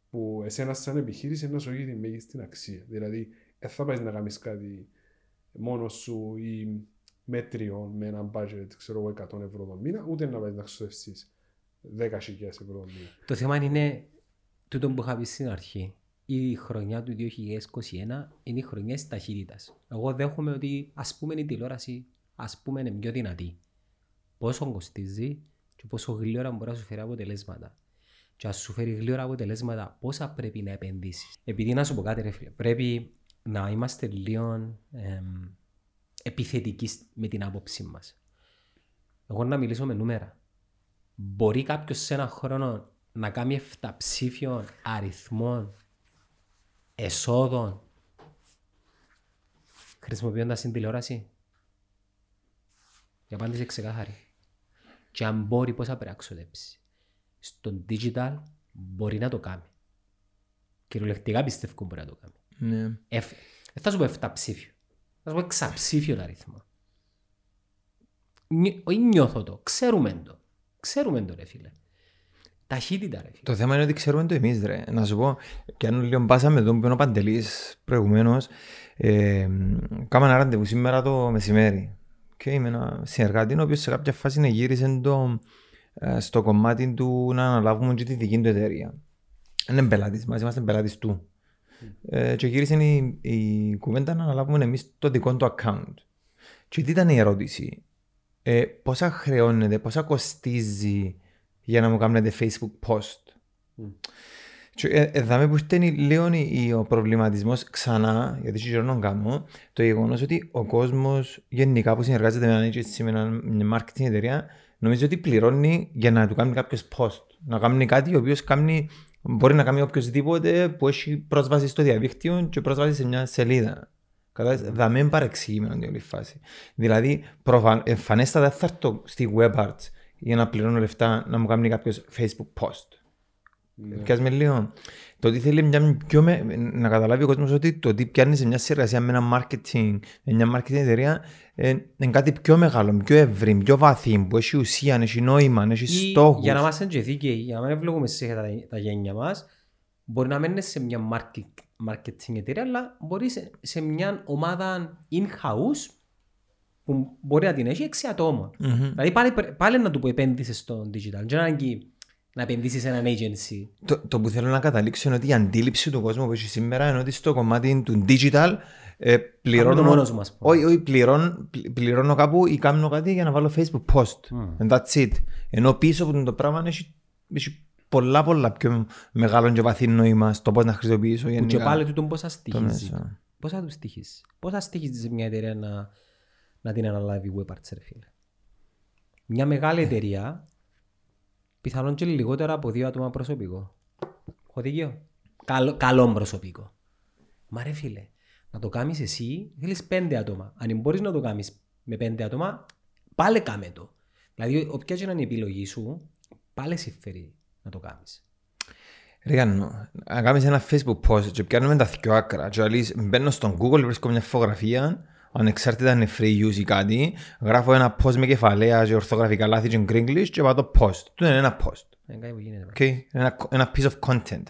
που εσένα σαν επιχείρηση είναι να σου έχει τη μέγιστη αξία. Δηλαδή, δεν θα πάεις να κάνεις κάτι μόνος σου ή μέτριο με ένα budget, ξέρω εγώ, 100 ευρώ το μήνα, ούτε να πάεις να ξοδεύσεις 10.000 ευρώ το μήνα. Το θέμα είναι τούτο που είχα πει στην αρχή. Η χρονιά του 2021 είναι η χρονιά της ταχύτητας. Εγώ δέχομαι ότι ας πούμε η τηλεόραση ας πούμε είναι πιο δυνατή. Πόσο κοστίζει και πόσο γλύωρα μπορεί να σου φέρει αποτελέσματα. Και αν σου φέρει γλύωρα αποτελέσματα, πόσα πρέπει να επενδύσεις. Επειδή να σου πω κάτι ρε φίλε, πρέπει να είμαστε λίγο εμ, επιθετικοί σ- με την άποψή μας. Εγώ να μιλήσω με νούμερα. Μπορεί κάποιος σε ένα χρόνο να κάνει εφταψήφιων αριθμών εσόδων χρησιμοποιώντας την τηλεόραση. Η απάντηση είναι ξεκάθαρη. Και αν μπορεί, πώς θα πρέπει να ξοδέψει. Στο digital μπορεί να το κάνει. Κυριολεκτικά πιστεύω μπορεί να το κάνει. Ναι. Εφ, δεν θα σου πω εφταψήφιο. Θα σου πω εξαψήφιο αριθμό. Νι- Όχι νιώθω το. Ξέρουμε το. Ξέρουμε το ρε φίλε. Ταχύτητα ρε φίλε. Το θέμα είναι ότι ξέρουμε το εμείς ρε. Να σου πω, και αν λίγο πάσαμε τον που είναι ο Παντελής προηγουμένως, ε, κάμαμε ένα ραντεβού σήμερα το μεσημέρι. Και είμαι ένα συνεργάτη, ο οποίος σε κάποια φάση γύρισε το, ε, στο κομμάτι του να αναλάβουμε και τη δική του εταιρεία. Είναι πελάτης μας, είμαστε πελάτης του. Ε, και γύρισε η, η κουβέντα να αναλάβουμε εμείς το δικό του account. Και τι ήταν η ερώτηση; Ε, πόσα χρεώνεται, πόσα κοστίζει για να μου κάνετε Facebook post. Και ε, εδάμε που ήρθε λίγο η- ο προβληματισμός ξανά, γιατί έχει να κάνω, το γεγονός ότι ο κόσμος γενικά που συνεργάζεται με έναν agency, με ένα- μια marketing εταιρεία, νομίζω ότι πληρώνει για να του κάνει κάποιος post. Να κάνει κάτι ο οποίος κάνει, μπορεί να κάνει οποιοδήποτε που έχει πρόσβαση στο διαδίκτυο και πρόσβαση σε μια σελίδα. Κατάλαβες, δαμε είναι παρεξηγημένο την όλη φάση. Δηλαδή, προφαν- εμφανέστατα θα έρθω στη web arts για να πληρώνω λεφτά να μου κάνει κάποιος Facebook post. Πιάσ' με λίγο. Το ότι θέλει μια πιο με, να καταλάβει ο κόσμος ότι το ότι πιάνει σε μια συνεργασία με ένα marketing, με μια marketing εταιρεία, ε, είναι κάτι πιο μεγάλο, πιο ευρύ, πιο βαθύ, που έχει ουσία, έχει νόημα, έχει Ή, στόχους. Για να είμαστε και δίκαιοι, για να μην βλέπουμε σε τα, τα γένια μας, μπορεί να μην είναι σε μια market- marketing εταιρεία, αλλά μπορείς σε, σε μια ομάδα in-house που μπορεί να την έχει έξι ατόμων. Μμμ. Δηλαδή πάλι, πρέ- πάλι να του πω επένδυσες στο digital. Δεν είναι ανάγκη να επενδύσεις σε έναν agency. Το, το που θέλω να καταλήξω είναι ότι η αντίληψη του κόσμου που έχει σήμερα είναι ότι στο κομμάτι του digital ε, το πληρώνω, μόνος μου, ας πούμε. όχι, όχι, πληρώνω, πλη- πληρώνω κάπου ή κάνω κάτι για να βάλω Facebook post. And that's it. Ενώ πίσω από το πράγμα έχει, έχει πολλά πολλά πιο μεγάλο και βαθύ νόημα στο πώς να χρησιμοποιήσω Που και γενικά πάλι τούτον πώς θα το στοιχίζει. μέσο. Πώς θα του στοιχίζει. Πώς θα στοιχίζεις σε μια εταιρεία να, να την αναλάβει web arts, ρε φίλε. Μια μεγάλη εταιρεία, πιθανόν και λιγότερα από δύο άτομα προσωπικό. Έχω δίκιο. Καλό, καλό προσωπικό. Μα ρε φίλε, να το κάνεις εσύ, θέλεις πέντε άτομα. Αν μπορείς να το κάνεις με πέντε άτομα, πάλι κάμε το. Δηλαδή, όποια και να είναι η επιλογή σου, πάλι συμφέρει να το κάνεις. Ρε Γιάννο, να κάνεις ένα facebook post και πιάνουμε τα δυο άκρα και λες, μπαίνω στον Google, βρίσκω μια φωτογραφία ανεξάρτητα αν είναι free use ή κάτι γράφω ένα post με κεφαλαία και ορθογραφικά λάθη και English και πάω το post. Του είναι ένα post. Είναι κάτι που γίνεται. Okay. Ένα, ένα piece of content.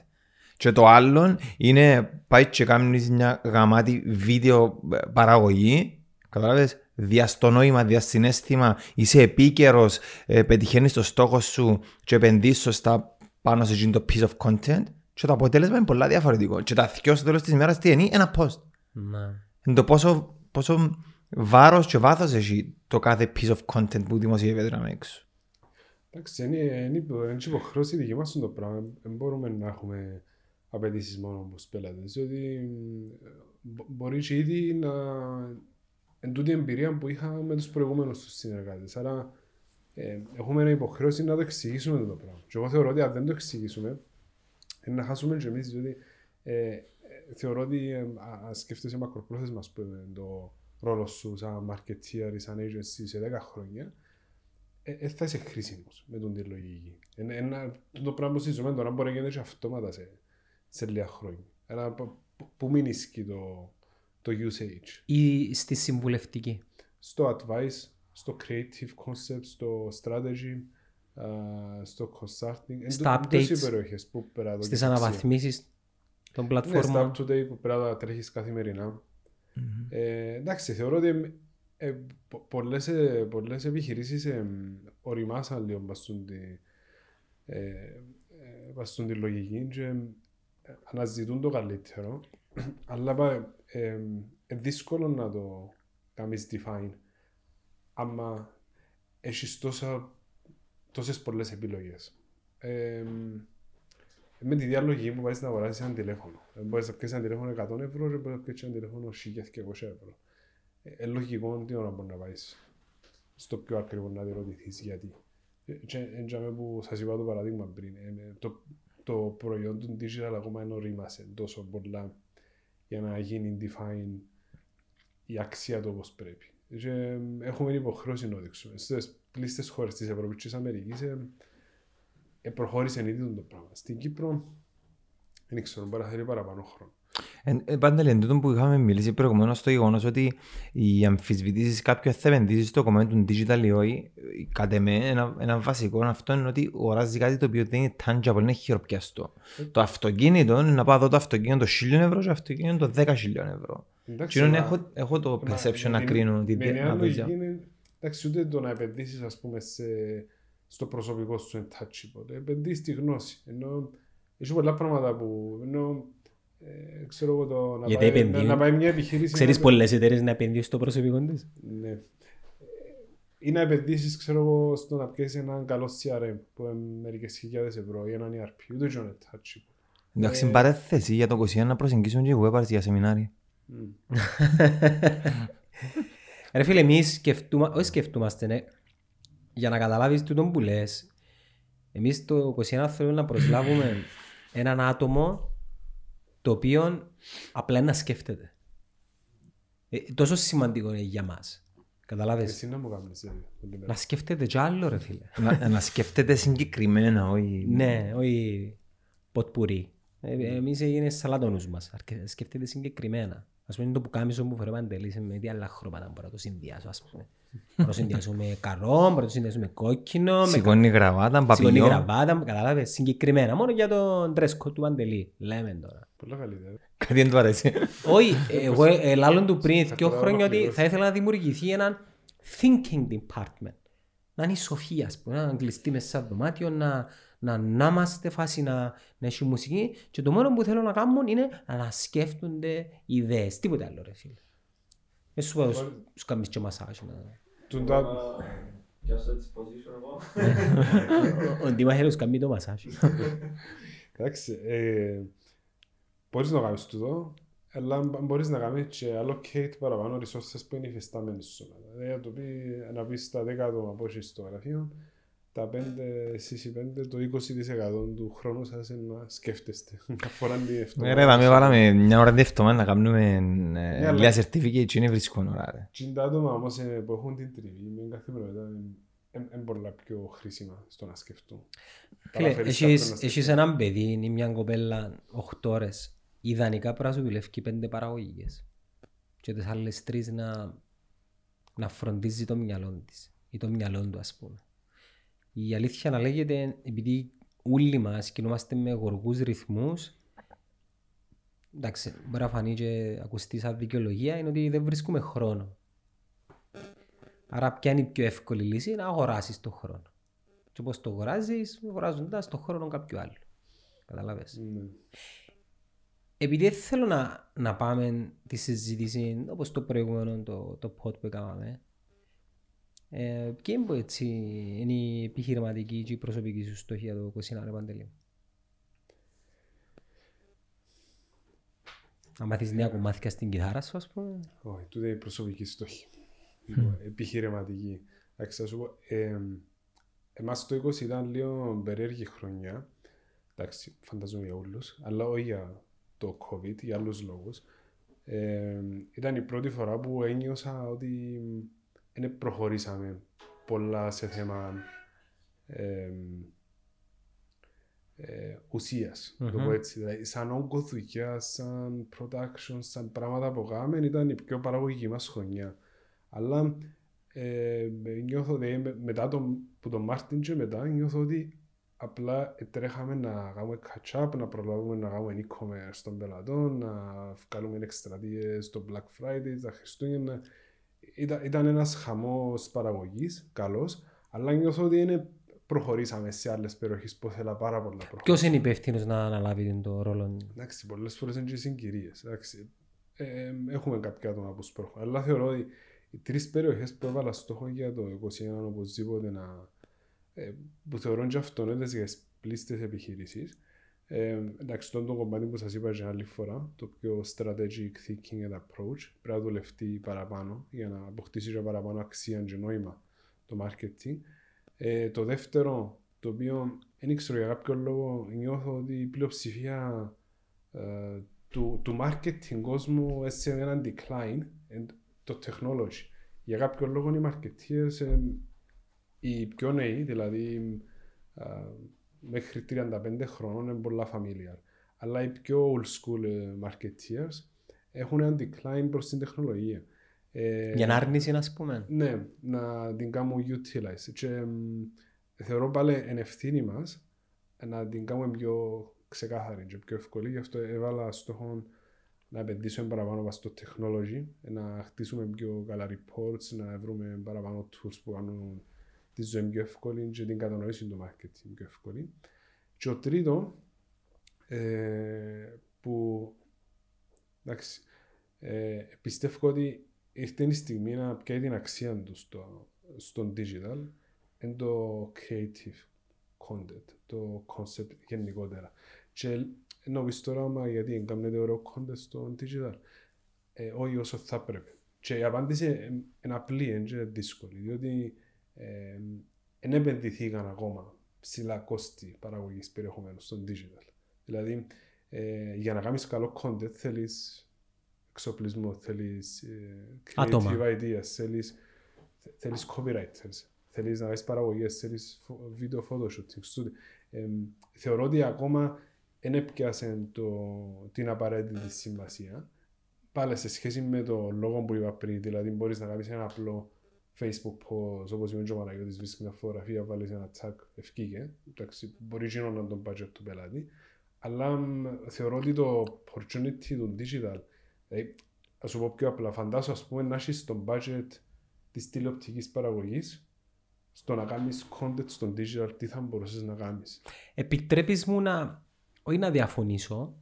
Και το άλλο είναι πάει και κάνεις μια γαμάτη βίντεο ε, παραγωγή. Καταλάβες, δια στο νόημα, δια συνέστημα, είσαι επίκαιρος, ε, πετυχαίνεις το στόχο σου και επενδύεις σωστά πάνω σε εκείνο το piece of content και το αποτέλεσμα είναι πολλά διαφορετικό. Και τα δυο στο τέλος της ημέρας τι είναι, ένα post. Να. Είναι το πόσο, πόσο βάρος και βάθος έχει το κάθε piece of content που δημοσιεύεται να έξω. Εντάξει, είναι, είναι, υπο- είναι και υποχρέωση δική μας το πράγμα. Δεν μπορούμε να έχουμε απαιτήσεις μόνο από τους πελάτες. Διότι μπο- μπορείς και ήδη να... Εν τούτη η εμπειρία που είχα με τους προηγούμενους τους συνεργάτες. Άρα ε, έχουμε ένα υποχρέωση να το εξηγήσουμε το πράγμα. Και εγώ θεωρώ ότι αν δεν το εξηγήσουμε, είναι να χάσουμε και εμείς, διότι ε, ε, θεωρώ ότι ε, α- αν σκέφτεσαι μακροπρόθεσμα, ας πούμε, το ρόλο σου σαν marketeer ή σαν agency σε 10 χρόνια, ε, ε, θα είσαι χρήσιμος με τον τη λογική. Ένα, ένα, το πράγμα που συζητούμε τώρα μπορεί να γίνεται και αυτόματα σε, σε λίγα χρόνια. Ένα, π- π- πού μην ισχύει το, το usage. Ή στη συμβουλευτική. Στο advice, στο creative concept, στο strategy, α, στο consulting. Εν Στα τω- εν τόσες updates, περιοχές που πρέπει να το Στις έχεις αξία. αναβαθμίσεις των Ναι, στα πλατφόρμων. up-to-date που πρέπει να τρέχεις καθημερινά. Ε, εντάξει, θεωρώ ότι ε, πο- πολλές, ε, πολλές επιχειρήσεις ε, οριμάσαν λίγο πας στον τη, ε, ε, πας στον τη λογική και ε, αναζητούν το καλύτερο. Αλλά πά, ε, ε, δύσκολο να το κάνεις define άμα έχεις τόσα, τόσες πολλές επιλογές. Ε, με τη διάλογη που πάει να αγοράσεις ένα τηλέφωνο. Ε, Μπορείς να πιέσεις ένα τηλέφωνο 100 ευρώ και μπορείς να πιέσεις ένα τηλέφωνο 1200 ευρώ. Ε, ε, λογικό τι ώρα μπορεί να πάεις στο πιο ακριβό να διερωτηθείς γιατί. Ε, Και έτσι που σας είπα το παράδειγμα πριν, ε, ε, το, το προϊόν του digital ακόμα δεν ορίμασε τόσο πολλά για να γίνει define η αξία του όπως πρέπει. Και ε, έχουμε υποχρέωση να το δείξουμε. Στις πλήστες χώρες της Ευρώπης και της Αμερικής ε, ε, προχώρησε ήδη το πράγμα. Στην Κύπρο δεν ξέρω, μπορεί να θέλει παραπάνω χρόνο. Ε, ε, Παντελή, εν τούτο που είχαμε μιλήσει προηγουμένως στο γεγονός ότι οι αμφισβητήσεις κάποιου θα επενδύσει στο κομμάτι του digital ή όχι, ε, κατ' εμέ ένα, ένα βασικό αυτό είναι ότι οράζει κάτι το οποίο δεν είναι tangible, είναι χειροπιαστό. Το αυτοκίνητο είναι να πάω δω το αυτοκίνητο 1000 ευρώ και το αυτοκίνητο 10.000 ευρώ. Εντάξει, Και είναι αλλά- έχω, έχω το Μα, perception με να την- κρίνω τι με τι- μια να λογική δω. είναι, εντάξει, ούτε το να επενδύσεις ας πούμε σε, στο προσωπικό σου είναι touchable. Επενδύεις στη γνώση. Ενώ έχει πολλά πράγματα που ενώ, ε, ξέρω εγώ το να Γιατί πάει, να, επενδύουν. να πάει μια επιχείρηση Ξέρεις να- πολλές εταιρείες να επενδύουν στο προσωπικό της; Ναι. Ε, Ή να επενδύσεις, ξέρω εγώ, στο να πιέσεις έναν καλό CRM που είναι μερικές χιλιάδες ευρώ ή έναν ERP. Ούτε και είναι touchable. Εντάξει, Ε, παρέθεση για το 21 να προσεγγίσουν και webars για σεμινάρια. Μμ. Ρε φίλε, εμείς σκεφτούμε, όχι σκεφτούμαστε, ναι, για να καταλάβεις τούτο που λες, εμείς το 21 θέλουμε να προσλάβουμε έναν άτομο το οποίο απλά είναι να σκέφτεται. Ε, τόσο σημαντικό είναι για μας. Καταλάβες; Εσύ να μου κάνεις δηλαδή, όλη μέρα. Να σκέφτεται κι άλλο ρε φίλε. να, να σκέφτεται συγκεκριμένα, όχι... ναι, όχι ποτπουρί. Ε, εμείς έγινε σαλάτονους μας. Αρκε- Σκέφτεται συγκεκριμένα. Ας πούμε είναι το πουκάμισο που φορέ παντελής με τι άλλα χρώματα μπορώ να το συνδυάσω ας πούμε. Μπορώ να το συνδυάσω με καρό, μπορώ να το συνδυάσω με κόκκινο, με Σηκώνει γραβάτα, Σηκώνει παπηλιό. γραβάτα, κατάλαβες, συγκεκριμένα. Μόνο για τον dress code του Παντελή. Λέμε τώρα. Πολλά καλή ιδέα. Κάτι δεν του αρέσει. Όχι, εγώ ε, λάλλον του πριν Θα δύο το χρόνια ότι ολοκληρώσω. θα ήθελα να δημιουργηθεί ένα thinking department. Να είναι η σοφία, ας πούμε, να κλειστεί μέσα στο δωμάτιο, να, να, να είμαστε φάση να, να έχει μουσική και το μόνο που θέλω να κάνουν είναι να σκέφτονται ιδέες. Τίποτε άλλο ρε φίλε. Δεν σου πω, σου- σου κάνεις και μασάζ. να- Τον τα- Ποια στο έτσι position εγώ. Ο- Ο Ντίμα θέλει να σου κάνει το μασάζ. Εντάξει, ε, μπορείς να κάνεις τούτο, αλλά μπ- μπορείς να κάνεις και allocate παραπάνω resources που είναι υφιστάμενοι σου. Δηλαδή, να το πει, να πεις τα 10 άτομα που έχεις στο γραφείο, τα 5, εσείς οι 5, το 20% του χρόνου σας είναι να σκέφτεστε. Αφορά την Ε, εβδομάδα. Ρε, πάμε βάλαμε μια ώρα δεύτερο να κάνουμε Ναι, ε, αλλά- λίγα certificate και είναι βρίσκον ώρα. ρε. Τι είναι τα άτομα όμως ε, που έχουν την τριβή με καθημερινότητα είναι πολλά πιο χρήσιμα στο να σκεφτούν. Φίλε, Παραφέρεις κάποιον έχεις, να έχεις σκεφτεί. έναν παιδί ή μια κοπέλα 8 ώρες. Ιδανικά πρέπει να σου δουλεύει πέντε παραγωγικές. Και τις άλλες τρεις να, να φροντίζει το μυαλό της ή το μυαλό του ας πούμε. Η αλήθεια να λέγεται, επειδή όλοι μας κινούμαστε με γοργούς ρυθμούς, εντάξει, μπορεί να φανεί και ακουστεί σαν δικαιολογία, είναι ότι δεν βρίσκουμε χρόνο. Άρα ποια είναι η πιο εύκολη λύση, να αγοράσεις το χρόνο. Και πώς το αγοράζεις, αγοράζοντας το χρόνο κάποιου άλλου. Καταλάβες. Ναι. Επειδή δεν θέλω να, να πάμε τη συζήτηση όπως το προηγούμενο το, το pod που έκαναμε, ε, ποια είναι, που έτσι, είναι η επιχειρηματική και η προσωπική σου στόχη για το 29 ρε Παντελή; Να μάθεις νέα κομμάτια στην κιθάρα σου, ας πούμε. Όχι, τούτε είναι η προσωπική στόχη. Λοιπόν, Επιχειρηματική. Εντάξει, θα σου πω, ε, εμάς το 20 ήταν λίγο περίεργη χρονιά. Εντάξει, φανταζόμαι για όλους, αλλά όχι για το COVID, για άλλους λόγους. Ε, ήταν η πρώτη φορά που ένιωσα ότι δεν προχωρήσαμε πολλά σε θέμα ε, ε, ουσίας, να το πω Μμμ. έτσι. Δηλαδή, σαν όγκο δουλειά, σαν production, σαν πράγματα που κάναμε, ήταν η πιο παραγωγική μας χρονιά. Αλλά ε, νιώθω ότι με- μετά τον, που τον Μάρτιν και μετά νιώθω ότι απλά τρέχαμε να κάνουμε catch-up, να προλάβουμε να κάνουμε e-commerce των πελατών, να βγάλουμε εκστρατείες στο Black Friday, τα Χριστούγεννα. Ήταν, ήταν ένας χαμός παραγωγής, καλός, αλλά νιώθω ότι είναι προχωρήσαμε σε άλλες περιοχές που ήθελα πάρα πολλά προχωρήσαμε. Ποιος είναι υπεύθυνος να αναλάβει τον ρόλο; Εντάξει, πολλές φορές είναι και συγκυρίες. Εντάξει, ε, έχουμε κάποια άτομα που σπρώχουν. Αλλά θεωρώ ότι οι τρεις περιοχές που έβαλα στόχο για το 21 οπωσδήποτε να, ε, που θεωρώ και αυτονόητες για τις πλήστες επιχειρήσεις. Ε, εντάξει, το κομμάτι που σας είπα και άλλη φορά, το πιο strategic thinking and approach, πρέπει να δουλευτεί παραπάνω για να αποκτήσει και παραπάνω αξία και νόημα το marketing. Ε, το δεύτερο, το οποίο δεν ξέρω για κάποιο λόγο, νιώθω ότι η πλειοψηφία ε, του, του marketing κόσμου είναι σε έναν decline, εν, το technology. Για κάποιο λόγο οι marketeers, ε, οι πιο νέοι, δηλαδή ε, μέχρι 35 χρόνων, είναι πολλά familiar. Αλλά οι πιο old school ε, marketeers έχουν ένα decline προς την τεχνολογία. Ε, Για να άρνηση, να πούμε. ναι, να την κάνουμε utilize. Και εμ, θεωρώ πάλι εν ευθύνη μας να την κάνουμε πιο ξεκάθαρη και πιο εύκολη. Γι' αυτό έβαλα στόχο να επενδύσουμε παραπάνω πάνω στο technology, να χτίσουμε πιο καλά reports, να βρούμε παραπάνω tools που κάνουν τη ζωή πιο εύκολη και την κατανόηση του marketing πιο εύκολη. Και ο τρίτο, ε, που εντάξει, ε, πιστεύω ότι ήρθε η στιγμή να πιάει την αξία του στο, στον digital είναι το creative content, το concept γενικότερα. Και νομίζω τώρα, μα γιατί δεν κάνετε ωραίο content στο digital, ε, όχι όσο θα πρέπει. Και η απάντηση ε, είναι απλή, είναι δύσκολη, διότι ε, δεν επενδυθήκαν ακόμα ψηλά κόστη παραγωγής περιεχομένου στο digital. Δηλαδή, ε, για να κάνεις καλό content θέλεις εξοπλισμό, θέλεις ε, Άτομα. creative ideas, θέλεις, θέλεις copywriters, θέλεις να κάνεις παραγωγές, θέλεις φο- video photoshooting, studio. Ε, θεωρώ ότι ακόμα δεν έπιασε το, την απαραίτητη σημασία. Πάλι σε σχέση με το λόγο που είπα πριν, δηλαδή μπορείς να κάνεις ένα απλό Facebook post, όπως είπε και ο Παναγιώτης, βρίσκει μια φωτογραφία, βάλεις ένα tag, ευκήγε. Εντάξει, μπορεί και να τον budget του πελάτη. Αλλά μ, θεωρώ ότι το opportunity του digital, δηλαδή, ας σου πω πιο απλά, φαντάσου ας πούμε να έχεις το budget της τηλεοπτικής παραγωγής, στο να κάνεις content στο digital, τι θα μπορούσες να κάνεις. Επιτρέπεις μου να, όχι να διαφωνήσω,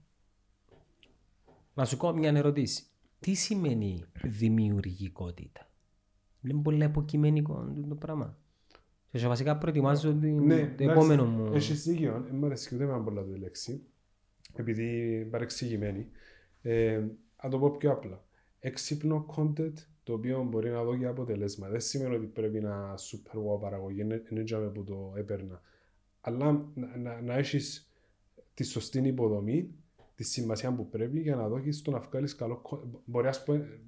να σου κάνω μια ερώτηση. Τι σημαίνει δημιουργικότητα; Είναι πολύ υποκειμενικό το πράγμα. Και σε βασικά προετοιμάζω την- Ναι, το εντάξει, επόμενο μου. Έχεις δίκιο, δεν μ' αρέσει ούτε με πολλά τη λέξη, επειδή είναι παρεξηγημένη. Ε, να το πω πιο απλά. Έξυπνο content το οποίο μπορεί να δω και αποτελέσμα. Δεν σημαίνει ότι πρέπει να super wow παραγωγή, είναι είναι τζάμε που το έπαιρνα. Αλλά να, να, να έχεις τη σωστή υποδομή, τη σημασία που πρέπει για να δώσεις το να βγάλεις καλό content. Μπορεί ας πούμε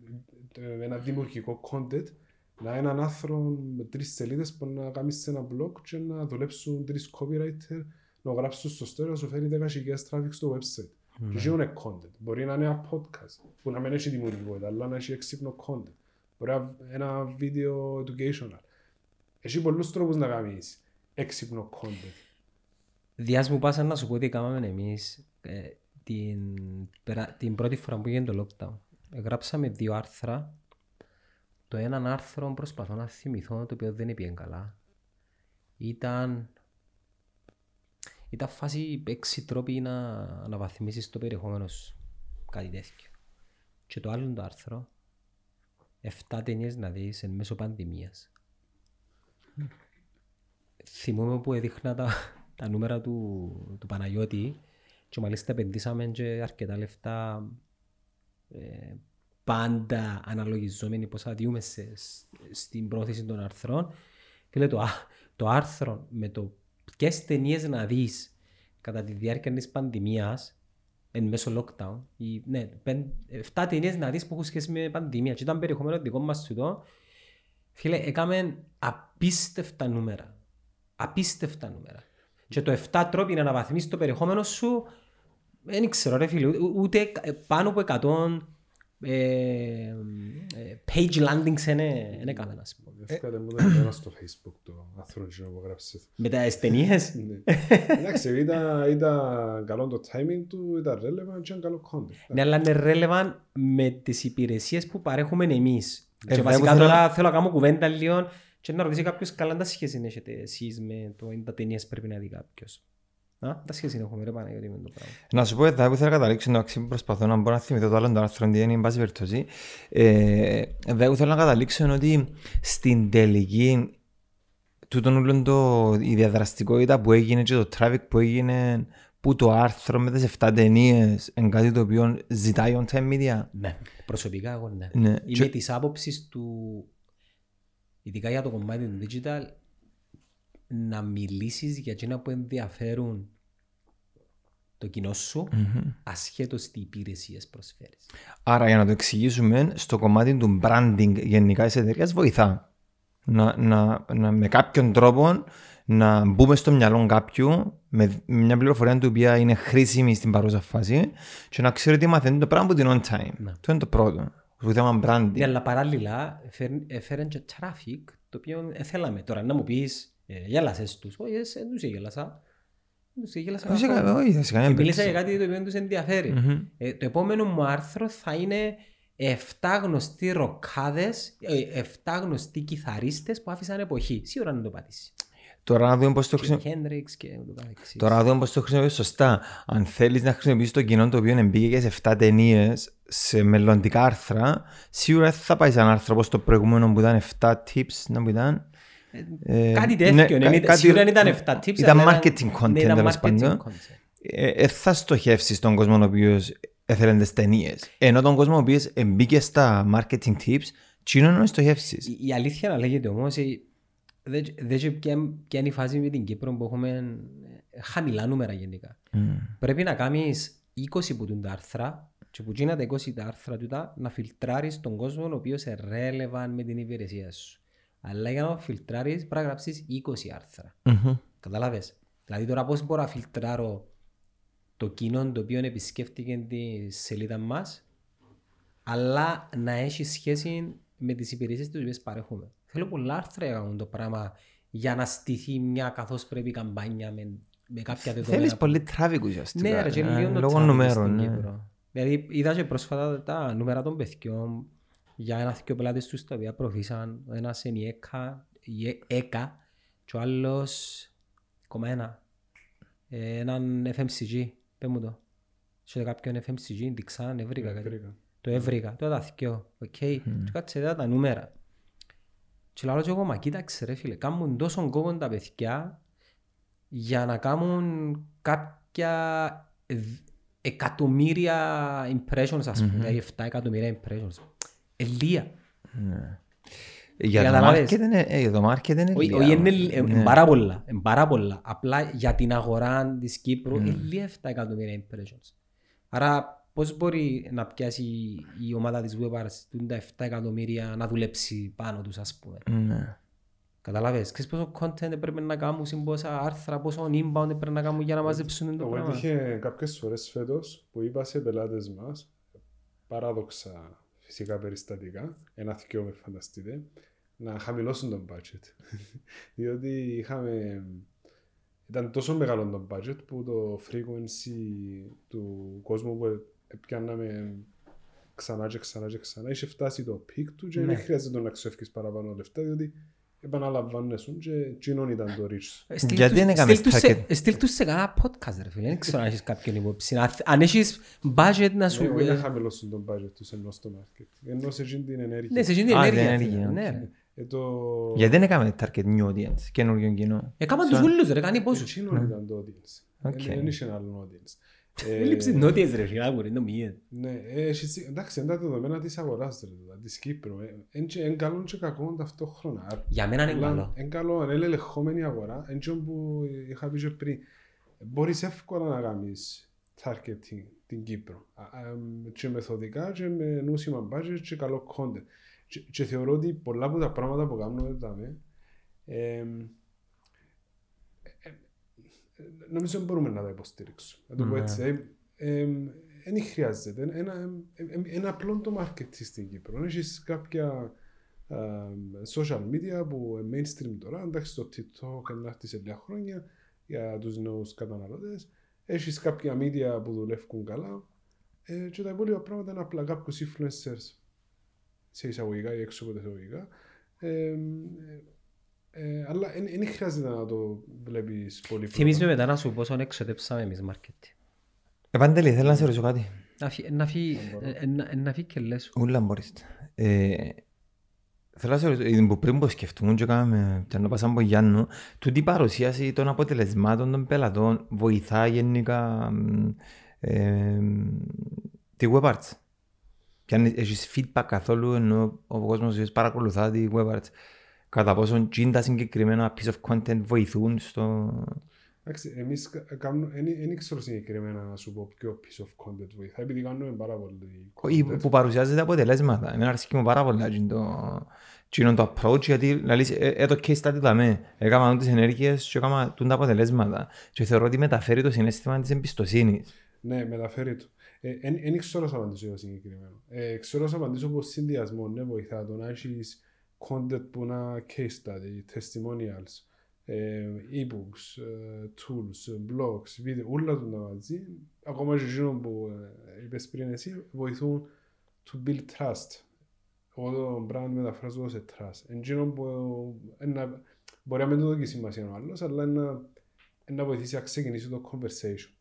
ε, ένα δημιουργικό content να είναι έναν άνθρωπο με τρεις σελίδες που να κάνεις σε ένα blog και να δουλέψουν τρεις copywriter να γράψουν στο story να σου φέρει 10.000 traffic στο website. Και αυτό είναι content. Μπορεί να είναι ένα podcast που να μην έχει δημιουργικότητα, αλλά να έχει έξυπνο content. Μπορεί να είναι ένα video educational. Έχει πολλούς τρόπους να κάνεις έξυπνο content. Διάς μου πάσα να σου πω τι κάναμε εμείς ε, την, περα- την πρώτη φορά που έγινε το lockdown. Γράψαμε δύο άρθρα. Το έναν άρθρο προσπαθώ να θυμηθώ το οποίο δεν πήγε καλά. Ήταν, ήταν φάση έξι τρόποι να αναβαθμίσεις το περιεχόμενο σου. Κάτι τέτοιο. Και το άλλο το άρθρο, 7 ταινίες να δεις εν μέσω πανδημίας. Θυμούμαι που έδειχνα τα, τα νούμερα του, του Παναγιώτη και μάλιστα επενδύσαμε και αρκετά λεφτά ε, πάντα αναλογιζόμενοι πόσα διούμε σε, στην πρόθεση των αρθρών. Φίλε, το, α- το άρθρο με το ποιες ταινίες να δεις κατά τη διάρκεια της πανδημίας εν μέσω lockdown, οι, ναι, πεν, 7 ταινίες να δεις που έχουν σχέση με πανδημία και ήταν περιεχομένο δικό μας τούτο, φίλε, έκαμε απίστευτα νούμερα. Απίστευτα νούμερα. Και το 7 τρόποι να αναβαθμίσεις το περιεχόμενο σου, δεν ξέρω ρε φίλε, ού- ούτε κα- πάνω από 100 ε, ε, page landings δεν έκαμε να πούμε. Εύκολα μου το ένα στο facebook το άρθρο που γράψες. Με τα ταινίες, Ναι. Εντάξει, ήταν, ήταν καλό το timing του, ήταν relevant και ήταν καλό content. ναι, αλλά είναι relevant με τις υπηρεσίες που παρέχουμε εμείς. Ε, και βέβαια, βασικά θέλω- τώρα θέλω να κάνω κουβέντα λίγο και να ρωτήσει κάποιος καλά τα σχέση έχετε εσείς με το είναι τα ταινίες πρέπει να δει κάποιος. Α, τα σχέση έχουμε ρε Παναγιώτη με το πράγμα. Να σου πω εδώ που θέλω να καταλήξω, εντάξει, προσπαθώ να μπορώ να θυμηθώ το άλλο το άρθρο, τι είναι, εν πάση περιπτώσει. Ε, εδώ που θέλω να καταλήξω είναι ότι στην τελική τούτον όλο το, η διαδραστικότητα που έγινε και το traffic που έγινε που το άρθρο με τις 7 ταινίες είναι κάτι το οποίο ζητάει on time media. Ναι, προσωπικά εγώ ναι. Ναι. Είμαι Και- της άποψης του, ειδικά για το κομμάτι του digital, να μιλήσεις για εκείνα που ενδιαφέρουν το κοινό σου, ασχέτως τι υπηρεσίες προσφέρεις. Άρα για να το εξηγήσουμε, στο κομμάτι του branding γενικά της εταιρείας βοηθά. Να, να, να, με κάποιον τρόπο να μπούμε στο μυαλό κάποιου με μια πληροφορία του οποία είναι χρήσιμη στην παρούσα φάση και να ξέρει ότι μαθαίνει το πράγμα που την on time. Ναι. Αυτό είναι το πρώτο. Το θέμα branding. Ναι, αλλά παράλληλα έφερ- έφεραν και traffic το οποίο ε, θέλαμε. Τώρα να μου πεις, ε, γέλασες τους. Όχι, ε, δεν τους γέλασα. Δεν τους γέλασα Όχι, καθόλου. όχι, σε κανένα Ε, Μίλησα για περίπτωση. κάτι το οποίο τους ενδιαφέρει. Μμμ. Ε, το επόμενο μου άρθρο θα είναι 7 γνωστοί ροκάδες, ε, 7 γνωστοί κιθαρίστες που άφησαν εποχή. Σίγουρα να το πατήσεις. Τώρα να δούμε πώς το Και χρησιμοποιούμε. Hendrix και ούτω καθεξής. Τώρα να δούμε πώς το χρησιμοποιείς σωστά. Αν θέλεις να χρησιμοποιήσεις το κοινό το οποίο μπήκε σε 7 ταινίες σε μελλοντικά άρθρα, σίγουρα θα πάει σε ένα άρθρο όπως το προηγούμενο που ήταν 7 tips, να που ήταν. Ε, Κάτι ναι, τέτοιο. κα- ναι, κάτι- Σίγουρα ήταν 7 tips. Ήταν αλλά marketing content, ναι, ήταν τέλος marketing πάντων. content. ε, ε, θα στοχεύσεις τον κόσμο ο οποίος έθελε τις ταινίες. Ενώ τον κόσμο ο οποίος μπήκε στα marketing tips, τσίνο να στοχεύσεις. Η- Η αλήθεια να λέγεται όμως, ε, δεν δεν ξέρω ποια ποια είναι η φάση με την Κύπρο που έχουμε ε, χαμηλά νούμερα γενικά. Πρέπει να κάνεις 20 που τούν τα άρθρα και που γίνα τα 20 τα άρθρα τούτα να φιλτράρεις τον κόσμο ο οποίος είναι relevant με την υπηρεσία σου. Αλλά για να το φιλτράρεις πρέπει να γράψεις 20 άρθρα. Καταλάβες. Δηλαδή τώρα πώς μπορώ να φιλτράρω το κοινό το οποίο επισκέφτηκε τη σελίδα μας αλλά να έχει σχέση με τις υπηρεσίες τις οποίες παρέχουμε. Θέλω πολλά άρθρα για να κάνουν το πράγμα για να στηθεί μια καθώς πρέπει καμπάνια με, με κάποια δεδομένα. Θέλεις που- πολύ traffic ουσιαστικά. ναι, ρε, και ε, λίγο το Λόγω traffic νούμερων. στην ναι. Κύπρο. Δηλαδή είδα και πρόσφατα τα νούμερα των παιδιών για ένα δύο πελάτες τους τα οποία προωθήσαν. Ο ένας είναι η ΕΚΑ, η Ε- ΕΚΑ και ο άλλος 1,1. Ε, έναν FMCG, πες μου το. Σε κάποιον FMCG, δείξαν, έβρικα κάτι. Βρήκα. Το έβρικα, το τα θυκιό, οκ. Και κάτσε είδα τα νούμερα. Και λέω και εγώ, μα κοίταξε ρε φίλε, κάνουν τόσο κόμμα τα παιδιά για να κάνουν κάποια δ- εκατομμύρια impressions, ας πούμε, δηλαδή 7 εκατομμύρια impressions. Ελία. Για το Καταλάβες. market είναι, ε, για το market είναι Όχι, λίγα. όχι, είναι ε, Ναι. πάρα πολλά, ε, πάρα πολλά. Απλά για την αγορά της Κύπρου, ελία 7 εκατομμύρια impressions. Άρα, πώς μπορεί να πιάσει η ομάδα της Webars τα 7 εκατομμύρια να δουλέψει πάνω τους, ας πούμε; Ναι. Καταλάβες, ξέρεις πόσο content πρέπει να κάνουν, πόσα άρθρα, πόσο inbound πρέπει να κάνουν για να μαζέψουν το Εγώ πράγμα; έτυχε κάποιες φορές φέτος που είπα σε πελάτες μας, παράδοξα φυσικά περιστατικά, ένα θυκιό με φανταστείτε, να χαμηλώσουν τον budget. Διότι είχαμε... Ήταν τόσο μεγάλο το budget που το frequency του κόσμου που πιάνναμε ξανά και ξανά και ξανά είχε φτάσει το peak του και Ναι. δεν χρειάζεται να ξεφύγεις παραπάνω λεφτά διότι επαναλαμβάνεσουν και εκείνον ήταν το reach. Ε, στείλ Γιατί τους- δεν έκαμες στείλ τους σε- target? Στείλ τους σε κανένα podcast ρε φίλε, δεν ξέρω αν έχεις κάποιον υπόψη. Αν- Αν έχεις budget να σου... Ναι, όχι να ε, χαμηλώσουν τον budget τους ενώ στο market. Ενώ σε εκείνη την ενέργεια. Ναι, σε εκείνη την Α, ενέργεια. την φίλε. ενέργεια, Ναι, οκ. ρε. Ε, το... Γιατί δεν έκαμε target new audience, καινούριο κοινό. Έκαναν τους ούλους ρε, κάνει πόσους. Εκείνον ήταν το audience. Οκ. Δεν είχε άλλο audience. Ε, Λείψη νότιες ρε, φίλε, άκουρε, το μοιέ. Ναι, ε, έχεις- εντάξει, είναι τα δεδομένα της αγοράς, ρε, τούτα, της Κύπρου. Είναι καλό και κακό ταυτόχρονα. Για μένα είναι καλό. Είναι καλό, είναι ελεγχόμενη αγορά. Είναι και που είχα πει και πριν. Μπορείς εύκολα να κάνεις targeting την Κύπρο. Α, α, εμ, Και μεθοδικά και με νούσιμα budget και καλό content. Και, και θεωρώ ότι πολλά από τα πράγματα που κάνουμε εδώ εμ, ε, ε, νομίζω δεν μπορούμε να τα υποστηρίξουμε. Να το πω Ναι. έτσι. Ε, εμ, Δεν χρειάζεται. Ένα, ένα, ένα, ένα απλό το market στην Κύπρο. Έχεις κάποια α, social media που είναι mainstream τώρα. Εντάξει, το TikTok να έρθεις σε λίγα χρόνια για τους νέους καταναλωτές. Έχεις κάποια media που δουλεύουν καλά. Ε, και τα υπόλοιπα πράγματα είναι απλά κάποιους influencers σε εισαγωγικά ή έξω από τα εισαγωγικά. Ε, ε, ε, αλλά δεν χρειάζεται να το βλέπεις πολύ Θυμίζουμε μετά να σου πόσο εξοδέψαμε εμείς marketing. Ε, Παντελή, θέλω να σε ρωτήσω κάτι. Να φύγει- Να φύγει ε, ε, να- να φύγει και λες. Ούλα μπορείς. Ε, Θέλω να σε ρωτήσω, ε, που πριν που σκεφτούμε και κάναμε και να πάσαμε από Γιάννου, τούτη η παρουσίαση των αποτελεσμάτων των πελατών βοηθά γενικά μ, ε, τη WebArts. Και αν έχεις feedback καθόλου ενώ ο κόσμος παρακολουθά τη WebArts, κατά πόσον τζιν τα συγκεκριμένα piece of content βοηθούν στο... Εντάξει, εμείς κα- κάνουμε, δεν ξέρω συγκεκριμένα να σου πω ποιο piece of content βοηθάει, επειδή κάνουμε πάρα πολύ Ή content. που παρουσιάζεται αποτελέσματα. Εμένα αρέσκει μου πάρα πολύ τζιν το, τζιν το approach γιατί λαλείς, ε, ε, το case study δαμε. Έκανα τις ενέργειες και έκανα τούν τα αποτελέσματα. Και θεωρώ ότι μεταφέρει το συνέστημα της εμπιστοσύνης. Ναι, μεταφέρει το. Δεν ξέρω να σου απαντήσω για το συγκεκριμένο. Ε, ξέρω να σου απαντήσω πως συνδυασμό ναι, βοηθά το να έχεις content που είναι case study, testimonials, ε, e-books, ε, tools, ε, blogs, βίντεο, όλα του τα μαζί, ακόμα και εκείνο που ε, είπες πριν εσύ, βοηθούν to build trust. Εγώ το brand μεταφράζω σε trust. Εκείνο που ε, να- μπορεί να μην το δώσει σημασία ο άλλος, αλλά να, να βοηθήσει να ξεκινήσει το conversation.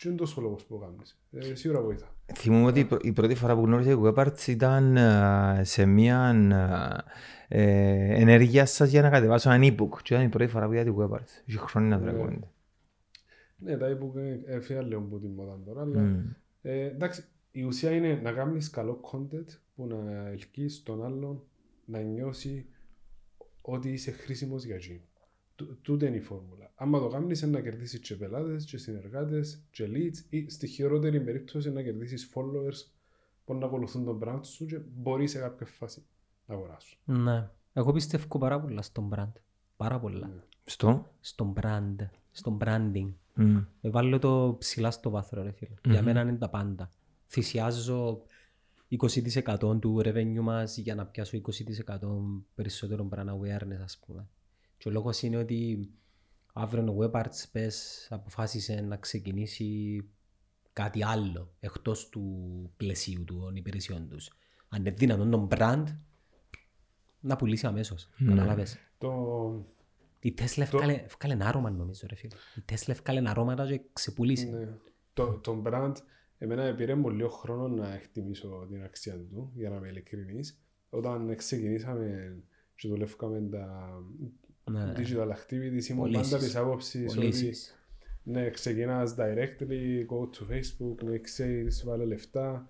Ε, τι είναι τόσο λόγος που κάνεις. Ε, σίγουρα βοηθά. Θυμούμαι ότι η πρω- η πρώτη φορά που γνώρισα η WebArts ήταν ε, σε μια ε, ε, ενέργειας σας για να κατεβάσω ένα e-book. Και ήταν η πρώτη φορά που είδα τη WebArts. Είχε χρόνια να Ναι. τραγούδι. Ναι, τα e-book ε, έφυγαν λίγο από την μόδα τώρα, αλλά Μμ. ε, εντάξει, η ουσία είναι να κάνεις καλό content που να ελκύεις τον άλλον να νιώσει ότι είσαι χρήσιμος για εκείνο. Τού- Τούτη είναι η φόρμουλα. Άμα το κάνεις είναι να κερδίσεις και πελάτες, και συνεργάτες, και leads ή στη χειρότερη περίπτωση να κερδίσεις followers που να ακολουθούν τον brand σου και μπορείς σε κάποια φάση να αγοράσουν. Ναι. Εγώ πιστεύω πάρα πολλά στον brand. Πάρα πολλά. Ναι. Στο; Στον brand. Στον branding. Μμ. Ε, Βάλω το ψηλά στο βάθρο, ρε φίλε. Για μένα είναι τα πάντα. Θυσιάζω 20% του revenue μας για να πιάσω 20% περισσότερο brand awareness, ας πούμε. Και ο λόγος είναι ότι αύριο ο WebArts πες αποφάσισε να ξεκινήσει κάτι άλλο εκτός του πλαισίου του των υπηρεσιών τους. Αν είναι δυνατόν τον brand να πουλήσει αμέσως. Καταλάβες. Το, Η Tesla ευκάλε, ευκάλε ένα άρωμα νομίζω ρε φίλε. Η Tesla ευκάλε ένα αρώματα και ξεπουλήσει. Ναι. Το, το brand, εμένα πήρε μου λίγο χρόνο να εκτιμήσω την αξία του, για να είμαι ειλικρινής. Όταν ξεκινήσαμε και δουλεύκαμε τα Ναι. digital activities, ήμουν Πωλήσεις. πάντα της άποψης ότι Πωλήσεις. ναι, ξεκινάς directly, go to Facebook, make sales, βάλε λεφτά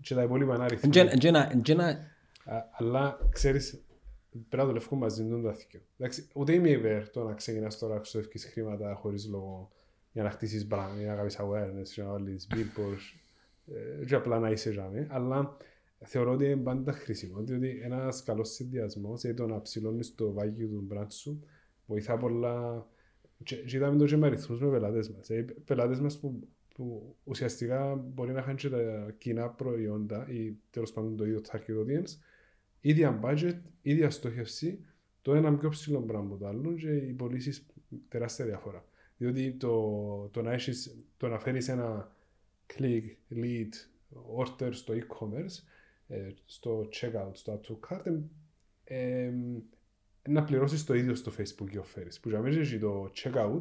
και τα υπόλοιπα είναι αριθμοί. Εντζένα- εντζένα- εντζένα- Α- Αλλά ξέρεις, πρέπει να δουλεύουμε μαζί με τον δάθηκιο. Εντάξει, ούτε είμαι υπέρ το να ξεκινάς τώρα να ξοδεύεις χρήματα χωρίς λόγο για να χτίσεις brand, για να κάνεις awareness, για να βάλεις billboards ε, και απλά να είσαι ζάμε. Αλλά θεωρώ ότι είναι πάντα χρήσιμο, διότι ένας καλός συνδυασμός, δηλαδή το να ψηλώνεις το value του brand σου, βοηθά πολλά και, και είδαμε το και με αριθμούς με πελάτες μας. Δηλαδή, πελάτες μας που, που ουσιαστικά μπορεί να είχαν και τα κοινά προϊόντα ή τέλος πάντων το ίδιο target audience, ίδια budget, ίδια στόχευση, το ένα πιο ψηλό πράγμα από το άλλο και οι πωλήσεις τεράστια διαφορά. Διότι το, το, να, έχεις, το να φέρεις ένα click, lead, order στο e-commerce, ε, στο checkout, στο add to cart, ε, ε, να πληρώσεις το ίδιο στο Facebook και offeres. Που για μένα έχει το checkout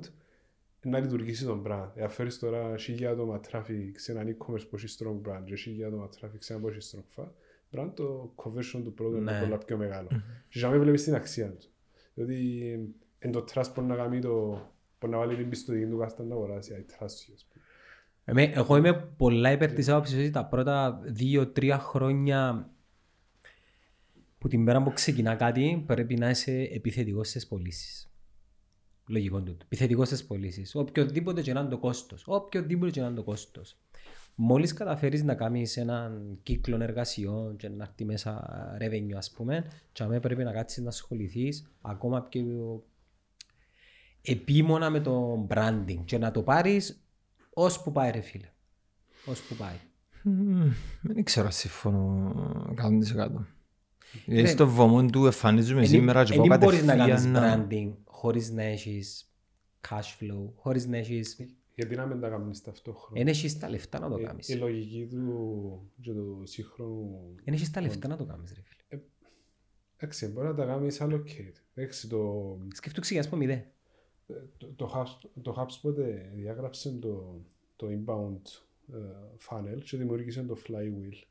να λειτουργήσει τον brand. Εάν φέρεις τώρα χίλια άτομα traffic σε έναν e-commerce που έχει strong brand και χίλια άτομα traffic σε ένα που έχει strong fa- brand, το conversion του πρώτου είναι Ναι. πολλά πιο μεγάλο. Και για μένα βλέπεις την αξία του. Διότι εν το trust μπορεί να κάνει το... μπορεί να βάλει την πιστοτική του κάθε να αγοράσει. I trust you. ας πούμε. Εμέ- Εγώ είμαι πολλά υπέρ της άποψης ότι τα πρώτα δύο-τρία χρόνια που την πέρα που ξεκινά κάτι πρέπει να είσαι επιθετικός στις πωλήσεις. Λογικό τούτο. Επιθετικός στις πωλήσεις. Οποιοδήποτε και να είναι το κόστος. Οποιοδήποτε και να είναι το κόστος. Μόλις καταφέρεις να κάνεις έναν κύκλο εργασιών και να έρθει μέσα revenue ας πούμε και αμέ πρέπει να κάτσεις να ασχοληθείς ακόμα πιο επίμονα με το branding και να το πάρεις ως που πάει ρε φίλε. Ως που πάει. Μμμ, Δεν ξέρω αν συμφωνώ 100%. Ναι. Ε, Στο βωμό του εμφανίζουμε σήμερα και πω Δεν μπορείς να κάνεις κατευθείαν να- branding χωρίς να έχεις cash flow, χωρίς να έχεις... Γιατί να μην τα κάνεις ταυτόχρονα; Δεν έχεις τα λεφτά να το Ε, κάνεις. Η λογική του και του σύγχρονου Δεν έχεις τα λεφτά να το κάνεις ρε φίλε. Εντάξει, μπορεί να τα κάνεις allocate. Εντάξει, το, Σκεφτού ξεκινάς από μηδέν. Το, το, Hubs- το HubSpot ε, διάγραψε το, το inbound ε, funnel και δημιούργησε το flywheel.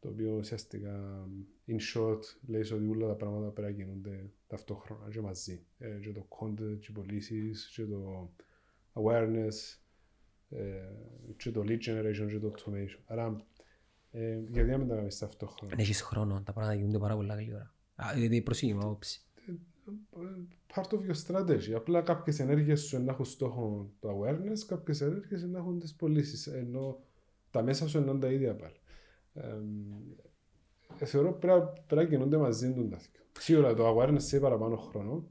το οποίο ουσιαστικά in short λέει ότι όλα τα πράγματα πρέπει να γίνονται ταυτόχρονα και μαζί. Ε, και το content, και οι πωλήσεις, και το awareness, ε, και το lead generation, και το automation. Άρα, ε, γιατί να μην τα κάνεις ταυτόχρονα; Αν έχεις χρόνο, τα πράγματα γίνονται πάρα πολλά γλύωρα. Α, Δηλαδή προσήγημα όψη. Part of your strategy. Απλά κάποιες ενέργειες σου να έχουν στόχο το awareness, κάποιες ενέργειες να έχουν τις πωλήσεις. Ενώ τα μέσα σου είναι τα ίδια πάλι. Ε, θεωρώ πρέπει, πρέπει να κινούνται μαζί τους τα δύο. Σίγουρα το awareness σε παραπάνω χρόνο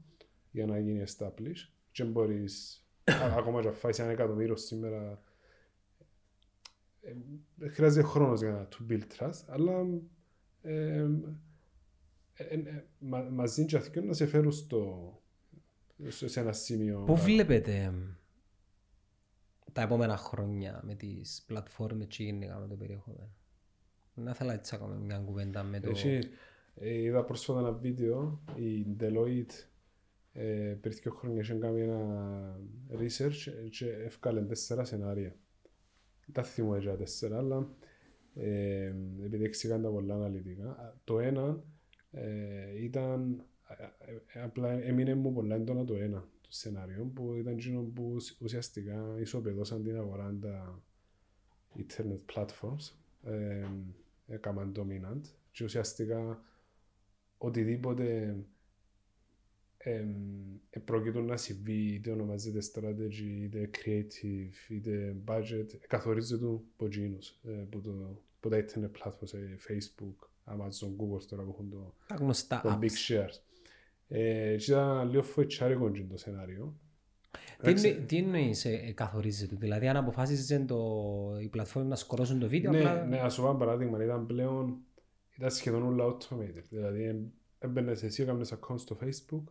για να γίνει established και μπορείς α- ακόμα και να φάεις ένα εκατομμύριο σήμερα ε, χρειάζεται χρόνος για να to build trust αλλά ε, ε, ε, μα, μαζί και αυτοί να σε φέρουν στο, σε σε ένα σημείο. Πού βλέπετε εμ, τα επόμενα χρόνια με τις πλατφόρμες και γενικά με το περιεχόμενο; Να ήθελα έτσι να κάνουμε μια κουβέντα με το... Έχει, ε, είδα πρόσφατα ένα βίντεο, η Deloitte ε, πριν δύο χρόνια είχε κάνει ένα research και έφκαλε τέσσερα σενάρια. Τα θυμώ για τέσσερα, αλλά ε, επειδή εξηγάνε τα πολλά αναλυτικά. Το ένα ε, ήταν, ε, ε, απλά έμεινε μου πολλά έντονα το ένα το σενάριο που ήταν εκείνο που ουσ- ουσιαστικά ισοπεδώσαν την αγορά τα internet platforms ε, έκαναν dominant και ουσιαστικά οτιδήποτε ε, ε, πρόκειται να συμβεί είτε ονομάζεται strategy, είτε creative, είτε budget, ε, καθορίζεται από εκείνους, ε, από, το, από τα internet platforms, ε, Facebook, Amazon, Google τώρα που έχουν το, Τα γνωστά το big apps. shares. Ε, και ήταν λίγο φοητσάρικο εκείνο το σενάριο. Τι, εννο- τι εννοείς ε, ε, καθορίζεται, δηλαδή αν αποφάσιζε το, η πλατφόρμα να σκορώσουν το βίντεο, Ναι, απλά... ναι, ας σου πω ένα παράδειγμα, ήταν πλέον, ήταν σχεδόν όλα automated. Δηλαδή, ε, έμπαινες εσύ, έκανες account στο Facebook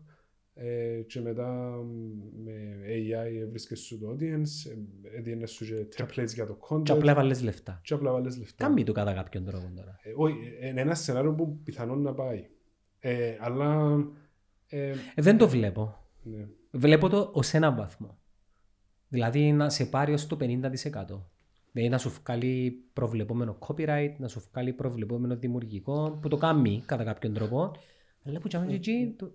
ε, και μετά μ, με AI έβρισκες σου το audience, ε, έδινες σου και templates για το content Και απλά έβαλες λεφτά. και απλά βάλες λεφτά. Κάμει το κατά κάποιον τρόπο τώρα. Ε, όχι, ε, είναι ένα σενάριο που πιθανόν να πάει. Ε, αλλά, ε, Ε, δεν το βλέπω. ναι. Βλέπω το ως έναν βαθμό. Δηλαδή να σε πάρει ως το 50%. Δηλαδή να σου βγάλει προβλεπόμενο copyright, να σου βγάλει προβλεπόμενο δημιουργικό, που το κάνει κατά κάποιον τρόπο. Αλλά που τσάμε και εκεί, το-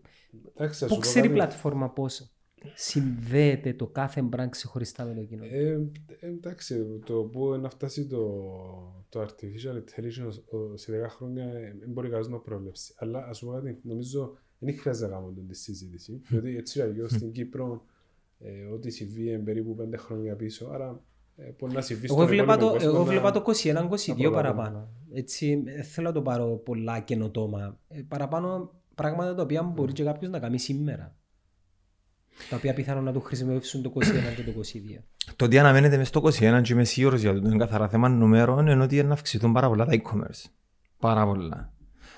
Εντάξει, ας Πού σου πω ξέρει η κάτι. πλατφόρμα πώς συνδέεται το κάθε brand ξεχωριστά με το κοινό. Ε, ε, εντάξει, το που να φτάσει το, το artificial intelligence ο- σε 10 χρόνια ε, δεν μπορεί κανείς να προβλέψει. Αλλά ας πούμε κάτι, νομίζω δεν χρειάζεται να κάνουμε τη συζήτηση. Διότι έτσι αλλιώς στην Κύπρο ε, ό,τι συμβεί είναι περίπου 5 χρόνια πίσω, άρα ε, μπορεί να συμβεί Εγώ στον βλέπα υπόλοιπο το, κόσμο εγώ να- βλέπα το 21-22 προλάβουμε. παραπάνω. Έτσι, ε, θέλω να το πάρω πολλά καινοτόμα. Ε, παραπάνω πράγματα τα οποία μπορεί και κάποιος να κάνει σήμερα. Τα οποία πιθανόν να του χρησιμεύσουν το 21 και το 22. Το ότι αναμένεται μες στο 21 και είμαι σίγουρος για το είναι καθαρά θέμα νούμερων είναι ότι είναι να αυξηθούν πάρα πολλά τα e-commerce. Πάρα πολλά.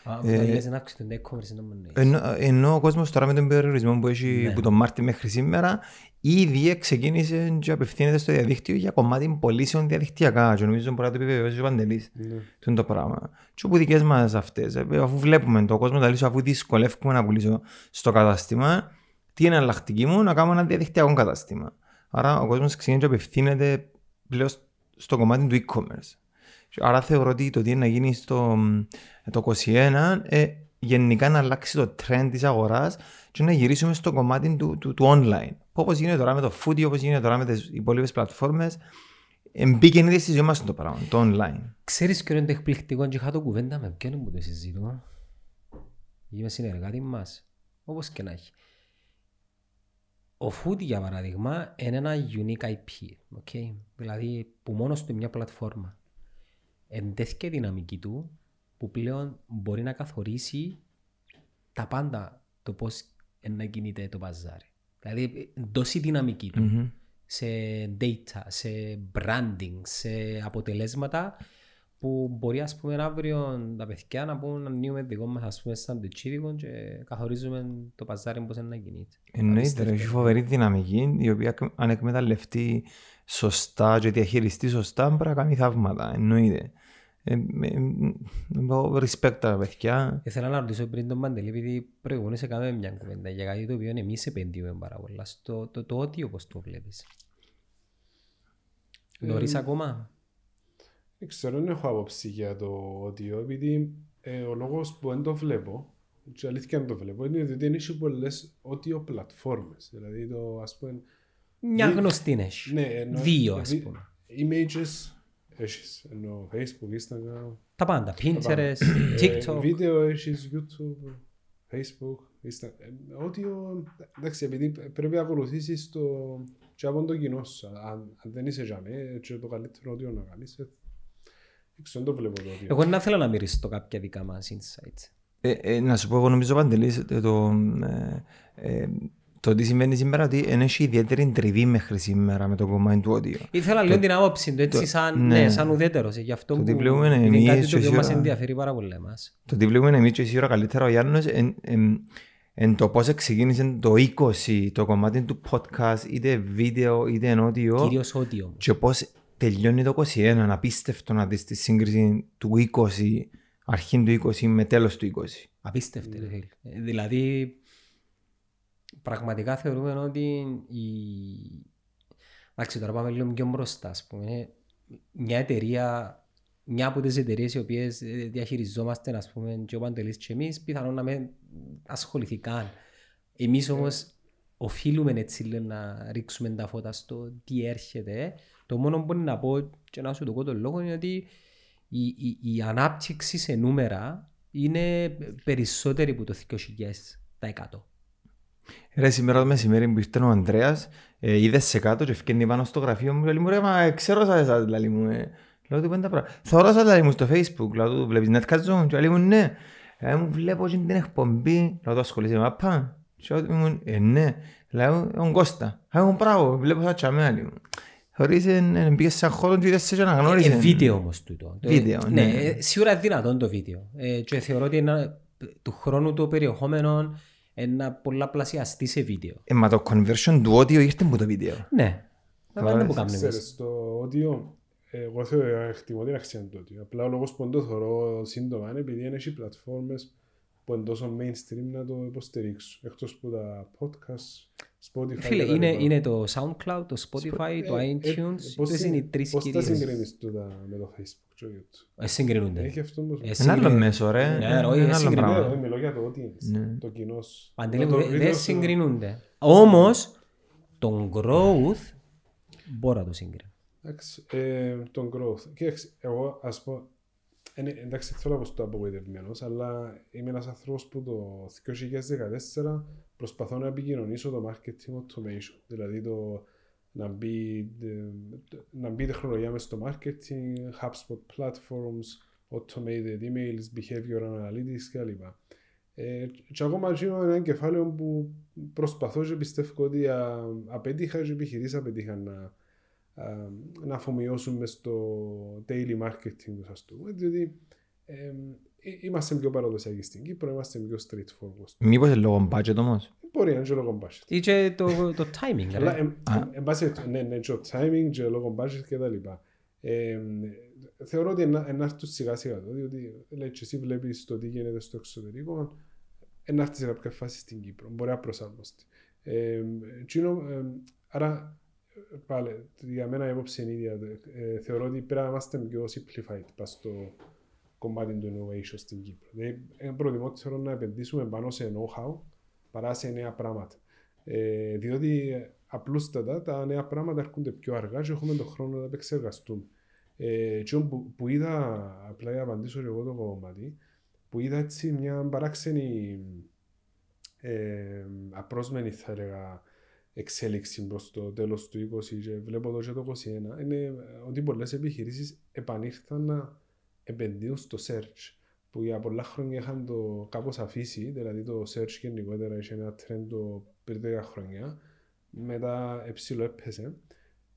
Α, Ε, όταν λες να αυξηθούν τα e-commerce, να μου εννοείς. Ενώ, ενώ ο κόσμος τώρα με τον περιορισμό που έχει Ναι. από τον Μάρτιο μέχρι σήμερα ήδη ξεκίνησε και απευθύνεται στο διαδίκτυο για κομμάτι πωλήσεων διαδικτυακά και νομίζω μπορεί να το επιβεβαιώσεις ο Παντελής Ναι. αυτό είναι το πράγμα. Και όπου δικές μας αυτές, ε, αφού βλέπουμε το κόσμο, δηλαδή αφού δυσκολεύουμε να πουλήσω στο κατάστημα, τι είναι αλλακτική μου, να κάνω ένα διαδικτυακό κατάστημα. Άρα ο κόσμος ξεκινάει και απευθύνεται πλέον στο κομμάτι του e-commerce. Και Άρα θεωρώ ότι το τι είναι να γίνει στο το 21 ε, γενικά να αλλάξει το trend της αγοράς και να γυρίσουμε στο κομμάτι του, του, του online. Όπως γίνεται τώρα με το foodie, όπως γίνεται τώρα με τις υπόλοιπες πλατφόρμες, μπήκε ήδη στη ζωή μας το πράγμα, το online. Ξέρεις ποιο είναι το εκπληκτικό και είχα το κουβέντα με ποιον που το συζητώ. Είμαι συνεργάτη μας. Όπως και να έχει. Ο Food για παράδειγμα είναι ένα unique IP. Okay? Δηλαδή που μόνος του μια πλατφόρμα. Εντέθηκε η δυναμική του που πλέον μπορεί να καθορίσει τα πάντα το πώς να κινείται το παζάρι. Δηλαδή τόση δυναμική του Μμμ. σε data, σε branding, σε αποτελέσματα που μπορεί ας πούμε αύριο τα παιδιά να πούν να ανοίγουμε δικό μας ας πούμε σαν τετσίδικο και καθορίζουμε το παζάρι πώς είναι να κινείται. Εννοείται, ρε, Απίστευτο. έχει φοβερή δυναμική, η οποία αν εκμεταλλευτεί σωστά και διαχειριστεί σωστά, μπορεί να κάνει θαύματα. Εννοείται. Ε, ε, ε, εγώ respect τα παιδιά. Ήθελα να ρωτήσω πριν τον Παντελή, επειδή προηγούμενος έκαμε μια κουβέντα για κάτι το οποίο εμείς επενδύουμε πάρα πολλά. Στο, το, το ότι όπως το βλέπεις. Νωρίς ακόμα; Δεν ξέρω, δεν έχω άποψη για το audio, επειδή ε, ο λόγος που δεν το βλέπω, και αλήθεια δεν το βλέπω, είναι ότι δεν έχει πολλές audio πλατφόρμες. Δηλαδή το, ας πούμε, Μια Δι- γνωστή έχει. ναι, ενώ, Δύο, ας δι- πούμε. Images έχεις, ενώ Facebook, Instagram, Τα πάντα. Pinterest, Ε, TikTok. Βίντεο έχεις YouTube, Facebook, Instagram. Ε, Audio, εντάξει, επειδή πρέπει να ακολουθήσεις το και από το κοινό σου. Αν, αν δεν είσαι για μέ, και το καλύτερο audio να κάνεις, ε, δεν ξέρω, δεν το βλέπω το audio. Εγώ να θέλω να μυριστώ κάποια δικά μας insights. Ε, ε, να σου πω, εγώ νομίζω Παντελής, ε, το, ε, ε, το τι συμβαίνει σήμερα ότι δεν έχει ιδιαίτερη τριβή μέχρι σήμερα με το κομμάτι του audio. Ήθελα λίγο την άποψη του, έτσι το- σαν, ναι. ναι, σαν ουδέτερος. ε, Γι' αυτό Το που τι βλέπουμε είναι εμείς κάτι και το οποίο μας σίγουρα- ενδιαφέρει πάρα πολύ εμάς. Το τι βλέπουμε εμείς και σίγουρα καλύτερα ο Γιάννος εν, εν, εν το πώς ξεκίνησε το 20, το κομμάτι του podcast, είτε βίντεο είτε audio Κυρίως audio όμως. και πώς τελειώνει το 21, απίστευτο να δεις τη σύγκριση του 20, αρχή του 20 με τέλος του 20. Απίστευτο, ρε φίλε. Ε, Δηλαδή, πραγματικά θεωρούμε ότι η... Εντάξει, τώρα πάμε λίγο πιο μπροστά, ας πούμε. Μια εταιρεία, μια από τις εταιρείες οι οποίες ε, διαχειριζόμαστε, ας πούμε, και ο Παντελής και εμείς, πιθανόν να μην ασχοληθεί καν. Εμείς όμως οφείλουμε έτσι λίγο να ρίξουμε τα φώτα στο τι έρχεται. Το μόνο που μπορεί να πω και να σου το πω τον λόγο είναι ότι η, η, η ανάπτυξη σε νούμερα είναι περισσότερη από το 2000%. Ρε σήμερα το μεσημέρι που ήρθε ο Ανδρέας, ε, είδες σε κάτω και ευκαινεί πάνω στο γραφείο μου, λέει μου ρε μα ε, ξέρω σας εσάς, λέει μου, ε. λέω του πέντε πράγματα. Θωρώ σας λέει μου στο facebook, λέω του βλέπεις Netcast και λέει μου ναι. Λέει μου βλέπω και την εκπομπή, λέω του ασχολείσαι με μάπα. Και λέω του μου ε ναι. Λέω ο Κώστα, λέει μου μπράβο, βλέπω σαν τσαμέα λέει μου. Θεωρείς ε, πήγες σε έναν χώρο και είδες σε και αναγνώρισε. Ε, βίντεο όμως τούτο. Το- Βίντεο, ναι. ναι. ε, σίγουρα είναι δυνατόν το βίντεο. Ε, και θεωρώ ότι είναι, του χρόνου το περιεχόμενο ένα πολλαπλασιαστεί σε βίντεο. Ε, μα το conversion του audio ήρθε από το βίντεο. Ναι. Να Καλά, πάμε που κάνουμε Ξέρεις, εμείς. το audio, εγώ θεωρώ, εκτιμώ την αξία του audio. Απλά ο λόγος που δεν το θεωρώ σύντομα είναι επειδή είναι οι πλατφόρμες που είναι τόσο mainstream να το υποστηρίξουν. Εκτός που τα podcast, Spotify Φίλε, και τα είναι, λοιπά. είναι το SoundCloud, το Spotify, το Ε, ε, iTunes. πώς Τούτες είναι οι συν- τρεις Πώς τα κυρίες. συγκρίνεις τούτα με το Facebook και το YouTube; Ε, συγκρινούνται. Έχει αυτό όμως. Ε, Ένα συγκρι- άλλο μέσο ρε, Ναι, ένα όχι, άλλο συγκρινούμε. Ναι, πράγμα. ρε, μιλώ για το audience, Ναι. το κοινό σου. Παντελή Το μου, βίντεο δεν σου- συγκρινούνται. Όμως, τον growth μπορώ να το συγκρίνω. Εντάξει, ε, τον growth. Κοίταξε, εγώ ας πω, είναι, εντάξει, θέλω να πω στο απογοητευμένος, αλλά είμαι ένας άνθρωπος που το 2014 προσπαθώ να επικοινωνήσω το marketing automation. Δηλαδή το να μπει, ε, να μπει τεχνολογία μες στο marketing, HubSpot platforms, automated emails, behavioral analytics κλπ. Ε, και ακόμα και είναι ένα κεφάλαιο που προσπαθώ και πιστεύω ότι α, απέτυχα και οι επιχειρήσεις απέτυχαν να, α, να αφομοιώσουν μες στο daily marketing τους ας το πούμε, διότι ε, ε, είμαστε πιο παραδοσιακοί στην Κύπρο, είμαστε πιο straightforward. Μήπως είναι λόγω budget όμως; Μπορεί να είναι και λόγω budget. Ή και το, το timing. Αλλά ρε. εν- εν- εν πάση περιπτώσει, ναι, ναι, και το timing και λόγω budget και τα λοιπά. Ε, θεωρώ ότι να να έρθουν σιγά σιγά το, διότι λέει, και εσύ βλέπεις το τι γίνεται στο εξωτερικό, να έρθει σε κάποια φάση στην Κύπρο, μπορεί να προσαρμοστεί. Ε, εκείνο, ε, άρα, ε, πάλι, για μένα η άποψη είναι η ίδια. Ε, θεωρώ ότι πρέπει να είμαστε πιο simplified πας στο κομμάτι του innovation στην Κύπρο. Δηλαδή, είναι προτιμότερο να επενδύσουμε πάνω σε know-how παρά σε νέα πράγματα. Ε, διότι ε, απλούστατα τα νέα πράγματα έρχονται πιο αργά και έχουμε τον χρόνο να τα επεξεργαστούμε. Ε, εκείνο που, που είδα, απλά για να απαντήσω και εγώ το κομμάτι, που είδα έτσι μια παράξενη ε, απρόσμενη θα έλεγα εξέλιξη προς το τέλος του 20 και βλέπω εδώ και το 21 είναι ότι πολλές επιχειρήσεις επανήλθαν να επενδύουν στο search που για πολλά χρόνια είχαν το κάπως αφήσει, δηλαδή το search γενικότερα είχε ένα trend το πριν 10 χρόνια, μετά εψηλό έπεσε.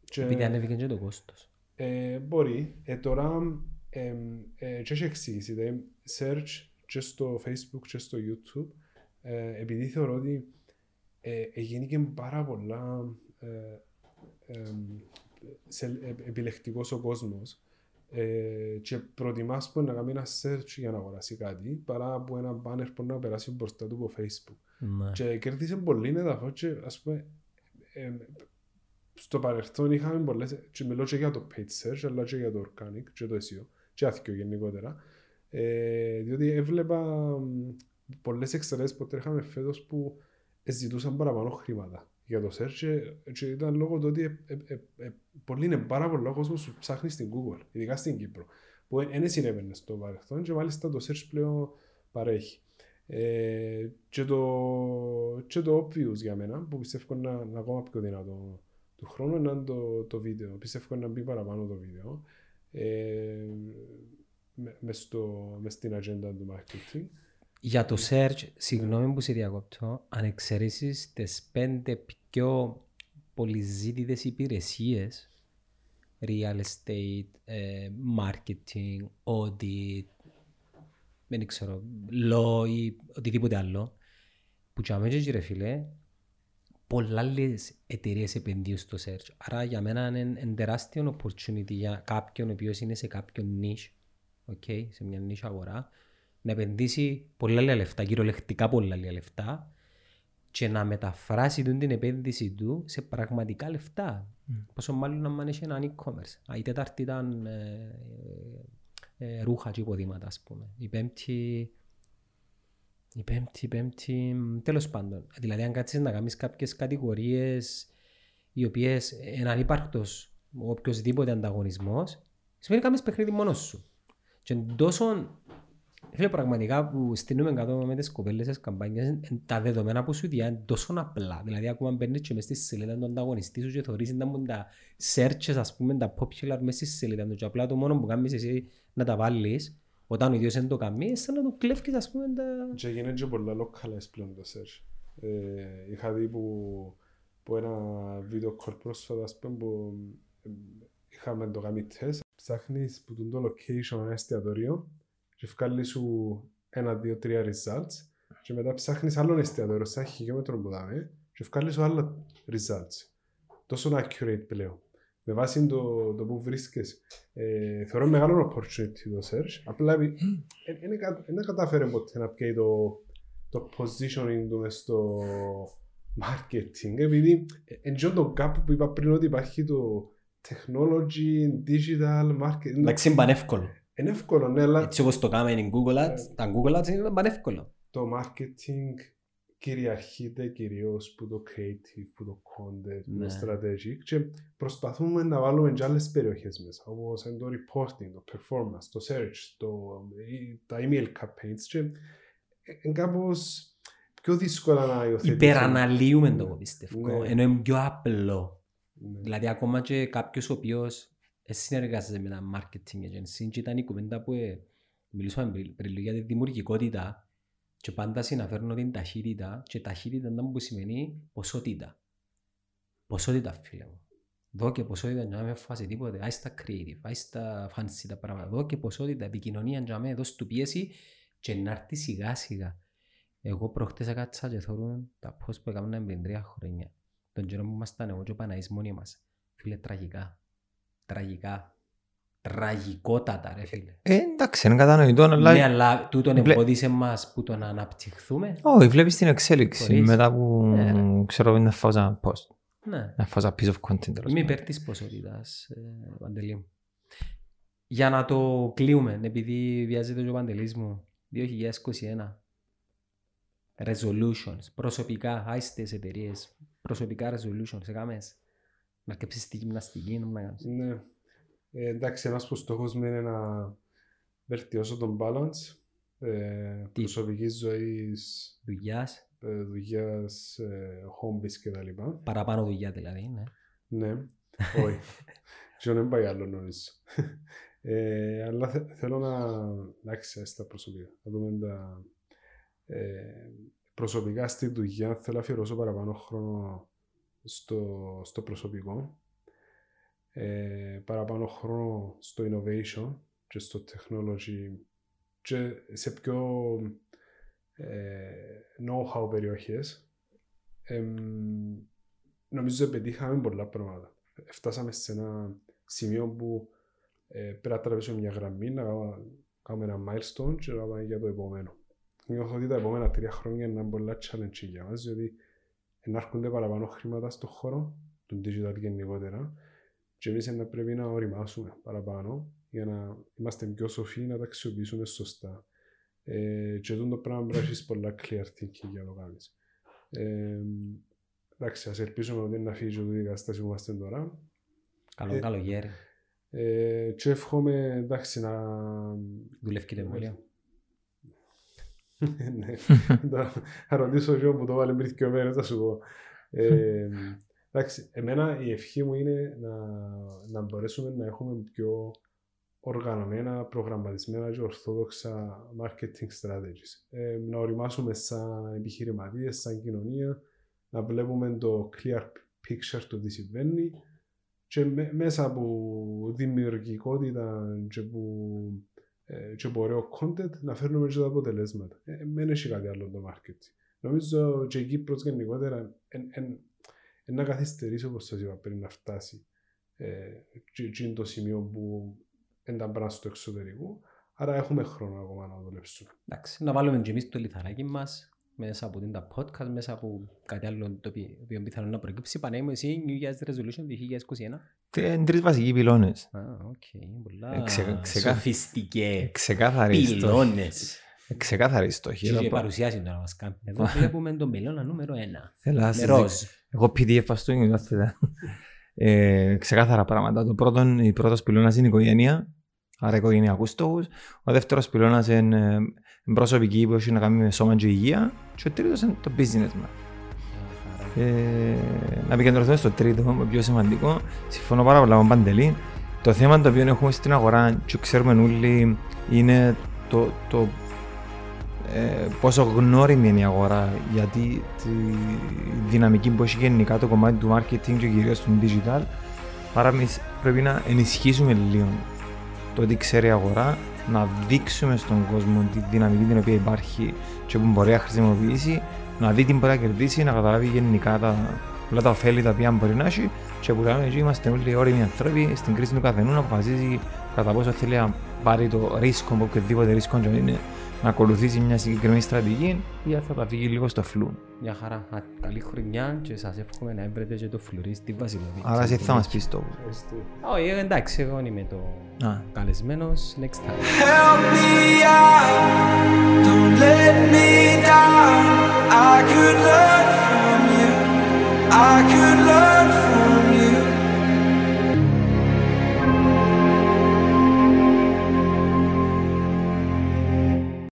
Και, Επειδή ανέβηκε και το κόστος. ε, μπορεί. Ε, τώρα ε, ε, και έχει εξήγηση. Δηλαδή, search και στο facebook και στο youtube ε, επειδή θεωρώ ότι ε, έγινε πάρα πολλά ε, ε, σε, ε, επιλεκτικός ο κόσμος ε, και προτιμάς που να κάνει ένα search για να αγοράσει κάτι παρά από ένα banner που να περάσει μπροστά του από facebook. Ναι. Και κέρδισε πολύ έδαφο και ας πούμε ε, στο παρελθόν είχαμε πολλές, και μιλώ και για το paid search, αλλά και για το organic και το SEO, και άθικιο γενικότερα. Ε, διότι έβλεπα μ, πολλές εξαιρέσεις που τρέχαμε φέτος που ζητούσαν παραπάνω χρήματα για το search και, και ήταν λόγω του ότι ε, ε, ε, ε, πολύ είναι πάρα πολλά κόσμος που ψάχνει στην Google, ειδικά στην Κύπρο, που δεν συνέβαινε στο παρελθόν και μάλιστα το search πλέον παρέχει. Ε, και, το, και το obvious για μένα, που πιστεύω να είναι ακόμα πιο δυνατό του χρόνου, είναι το, το βίντεο. Πιστεύω να μπει παραπάνω το βίντεο. Ε, με, μες στο, μες στην ατζέντα του marketing. Για το search, συγγνώμη που σε διακόπτω, αν εξαιρέσεις τις πέντε πιο πολυζήτητες υπηρεσίες, real estate, ε, marketing, audit, δεν ξέρω, law ή οτιδήποτε άλλο, που για μένα ρε φίλε, πολλά άλλες εταιρείες επενδύουν στο search. Άρα για μένα είναι είναι τεράστιο opportunity για κάποιον ο οποίος είναι σε κάποιο niche, okay, σε μια niche αγορά, να επενδύσει πολλά άλλα λεφτά, κυριολεκτικά πολλά άλλα λεφτά και να μεταφράσει την, την επένδυση του σε πραγματικά λεφτά. Πόσο μάλλον να έχει ένα e-commerce. Α, Η τέταρτη ήταν ε, ε, ε, ρούχα και υποδήματα, ας πούμε. Η πέμπτη... Η πέμπτη, η πέμπτη... μ, Τέλος πάντων. Δηλαδή, αν κάτσεις να κάνεις κάποιες κατηγορίες οι οποίες είναι ανύπαρκτος ο οποιοσδήποτε ανταγωνισμός, σημαίνει κάνεις παιχνίδι μόνος σου. Και είναι τόσο Φίλε, πραγματικά που στείλουμε κάτω με τις κοπέλες τις καμπάνιες, ε, τα δεδομένα που σου διά είναι τόσο απλά. Δηλαδή, ακόμα μπαίνεις και μες στη σελίδα του ανταγωνιστή σου και θωρείς να μπουν τα searches, ας πούμε, τα popular μες στη σελίδα του. Και απλά το μόνο που κάνεις εσύ να τα βάλεις, όταν ο ίδιος δεν το κάνει, σαν να το κλέφκεις, ας πούμε, τα... Και γίνεται και πολλά localized πλέον το search. Ε, είχα δει που, που ένα βίντεο call πρόσφατα, ας πούμε, που ε, είχαμε το κάνει τεστ. Ψάχνεις που τον το location ένα εστιατόριο και βγάλει σου ένα, δύο, τρία results και μετά ψάχνεις άλλον εστιατόριο σαν χιλιόμετρο που δάμε και βγάλεις σου άλλα results. Τόσο accurate πλέον. Με βάση το, το που βρίσκεσαι. Ε, θεωρώ μεγάλο opportunity το search. Απλά δεν κατάφερε ποτέ να πιέει το, το positioning του μες στο marketing. Επειδή εν το gap που είπα πριν ότι υπάρχει το technology, digital, marketing. Εντάξει, είναι πανεύκολο. Είναι εύκολο, ναι, αλλά Έτσι όπως το κάνουμε in Google Ads, τα Google Ads είναι πανεύκολο. το marketing κυριαρχείται κυρίως που το creative, που το content, που Ναι. το strategic και προσπαθούμε να βάλουμε και άλλες περιοχές μέσα όπως είναι το reporting, το performance, το search, το, ή- τα email campaigns και είναι κάπως πιο δύσκολα να υιοθετήσουμε. Υπεραναλύουμε το, εγώ Ναι. πιστεύω. Ναι. Ενώ είναι πιο απλό. Ναι. Δηλαδή, ακόμα και κάποιος ο οποίος ε, συνεργάζεται με ένα marketing agency και ήταν η κουβέντα που ε, μιλούσαμε πριν πριν λίγο για τη δημιουργικότητα και πάντα συναφέρνω την ταχύτητα και ταχύτητα ήταν που σημαίνει ποσότητα. Ποσότητα, φίλε μου. Δω και ποσότητα για να με φάσει τίποτε. Άι στα creative, άι στα fancy τα πράγματα. Δω και ποσότητα, επικοινωνία για να με δώσει του πίεση και να έρθει σιγά σιγά. Εγώ προχτές έκατσα και θεωρούν τα post που έκαναμε πριν τρία χρόνια. Τον καιρό που ήμασταν εγώ και ο Παναής μόνοι μας. Φίλε, τραγικά. Τραγικά. Τραγικότατα ρε φίλε. Ε, εντάξει, είναι κατανοητό, αλλά... Ναι, αλλά τούτον Βλέ- εμπόδισε μας που το να αναπτυχθούμε. Όχι, βλέπεις την εξέλιξη Χωρίς. μετά που Ναι, ρε. ξέρω να φάω ένα post, Ναι. να φάω ένα piece of content. τέλος Είμαι πάντων. υπέρ της ποσότητας, ε, Παντελή μου. Για να το κλείουμε, επειδή βιάζεται και ο Παντελής μου, 2021. Resolutions, προσωπικά, άιστες εταιρείες, προσωπικά resolutions, έκαμες. Να αρκεψεις τη γυμναστική, να κάνεις. Ναι. Ε, εντάξει, ένας που στόχος μου είναι να βελτιώσω τον balance ε, Τι; προσωπικής ζωής, Δουλειάς, ε, δουλειάς, ε, hobbies κτλ. παραπάνω δουλειά δηλαδή, ναι. Ναι, όχι. Και δεν πάει άλλο νομίζω. Ε, αλλά θε- θέλω να εντάξει στα προσωπικά. Να δούμε τα ε, προσωπικά στη δουλειά. Θέλω να αφιερώσω παραπάνω χρόνο στο, στο προσωπικό. Ε, παραπάνω χρόνο στο innovation και στο technology και σε πιο ε, know-how περιοχές. Εμ, νομίζω ότι πετύχαμε πολλά πράγματα. Φτάσαμε σε ένα σημείο που ε, πρέπει να τραβήσουμε μια γραμμή, να κάνουμε- κάνουμε ένα milestone και να πάμε για το επόμενο. Νιώθω ότι τα επόμενα τρία χρόνια είναι πολλά challenge για μας, διότι να έρχονται παραπάνω χρήματα στον χώρο, του digital γενικότερα και εμείς να πρέπει να οριμάσουμε παραπάνω για να είμαστε πιο σοφοί να τα αξιοποιήσουμε σωστά. Ε, και αυτό το πράγμα πρέπει να έχεις πολλά clear thinking για να το κάνεις. Ε, εντάξει, ας ελπίσουμε ότι να φύγει αυτή η κατάσταση που είμαστε τώρα. Καλό Ε, καλοκαίρι. Ε, και εύχομαι, εντάξει, να... Δουλεύει το εμβόλιο. Ναι, θα- θα ρωτήσω εγώ που το βάλε πριν και μέρες, θα σου πω. Ε, εντάξει, εμένα η ευχή μου είναι να, να μπορέσουμε να έχουμε πιο οργανωμένα, προγραμματισμένα και ορθόδοξα marketing strategies. Ε, να οριμάσουμε σαν επιχειρηματίες, σαν κοινωνία, να βλέπουμε το clear picture του τι συμβαίνει και με- μέσα από δημιουργικότητα και από, ε, και από ωραίο content να φέρνουμε και τα αποτελέσματα. Ε, δεν έχει κάτι άλλο το marketing. Νομίζω και η Κύπρος γενικότερα εν, εν, εν να καθυστερήσει όπως σας είπα πριν να φτάσει ε, και, και είναι το σημείο που δεν τα μπρά στο εξωτερικό. Άρα έχουμε χρόνο ακόμα να δουλέψουμε. Εντάξει, να βάλουμε και εμείς το λιθαράκι μας μέσα από την τα podcast, μέσα από κάτι άλλο το οποίο, οποίο πιθανόν να προκύψει. Πανέμω εσύ New Year's Resolution 2021. Είναι τρεις βασικοί πυλώνες. Α, οκ, πολλά Ε, ξε- ξεκα- σοφιστικέ Ξεκάθαροι στόχοι. πυλώνες. Ξεκάθαροι στόχοι. Και Εδώ η πα- παρουσιάση τώρα μας κάνει. Εδώ βλέπουμε τον πυλώνα νούμερο ένα. Θέλω να Με σας ροζ. δείξω. Εγώ PDF ας το νιώθετε. Ε, ξεκάθαρα πράγματα. Το πρώτο, η πρώτος πυλώνας είναι η οικογένεια, άρα οικογενειακούς στόχους. Ο δεύτερος πυλώνας είναι ε, προσωπική που έχει να κάνει με σώμα και υγεία. Και ο τρίτος είναι το business μας. Ε, να επικεντρωθούμε στο τρίτο, το πιο σημαντικό. Συμφωνώ πάρα πολλά με τον Παντελή. Το θέμα το οποίο έχουμε στην αγορά και ξέρουμε όλοι είναι το, το ε, πόσο γνώριμη είναι η αγορά γιατί τη δυναμική που έχει γενικά το κομμάτι του marketing και κυρίως του digital άρα εμείς πρέπει να ενισχύσουμε λίγο το ότι ξέρει η αγορά να δείξουμε στον κόσμο τη δυναμική την οποία υπάρχει και που μπορεί να χρησιμοποιήσει να δει τι μπορεί να κερδίσει, να καταλάβει γενικά τα, όλα τα ωφέλη τα οποία μπορεί να έχει και που λέμε εκεί είμαστε όλοι όριμοι άνθρωποι στην κρίση του καθενού να αποφασίζει κατά πόσο θέλει να πάρει το ρίσκο από οποιοδήποτε ρίσκο και είναι να ακολουθήσει μια συγκεκριμένη στρατηγική ή θα τα βγει λίγο στο φλου. Μια χαρά. Καλή χρονιά και σας εύχομαι να έμπρετε και το φλουρί στη Βασιλοβίκη. Άρα εσύ θα μας πεις το. Όχι, εντάξει, εγώ είμαι το καλεσμένος. Next time. Help me out, don't let me down. I could learn from you, I could learn from you.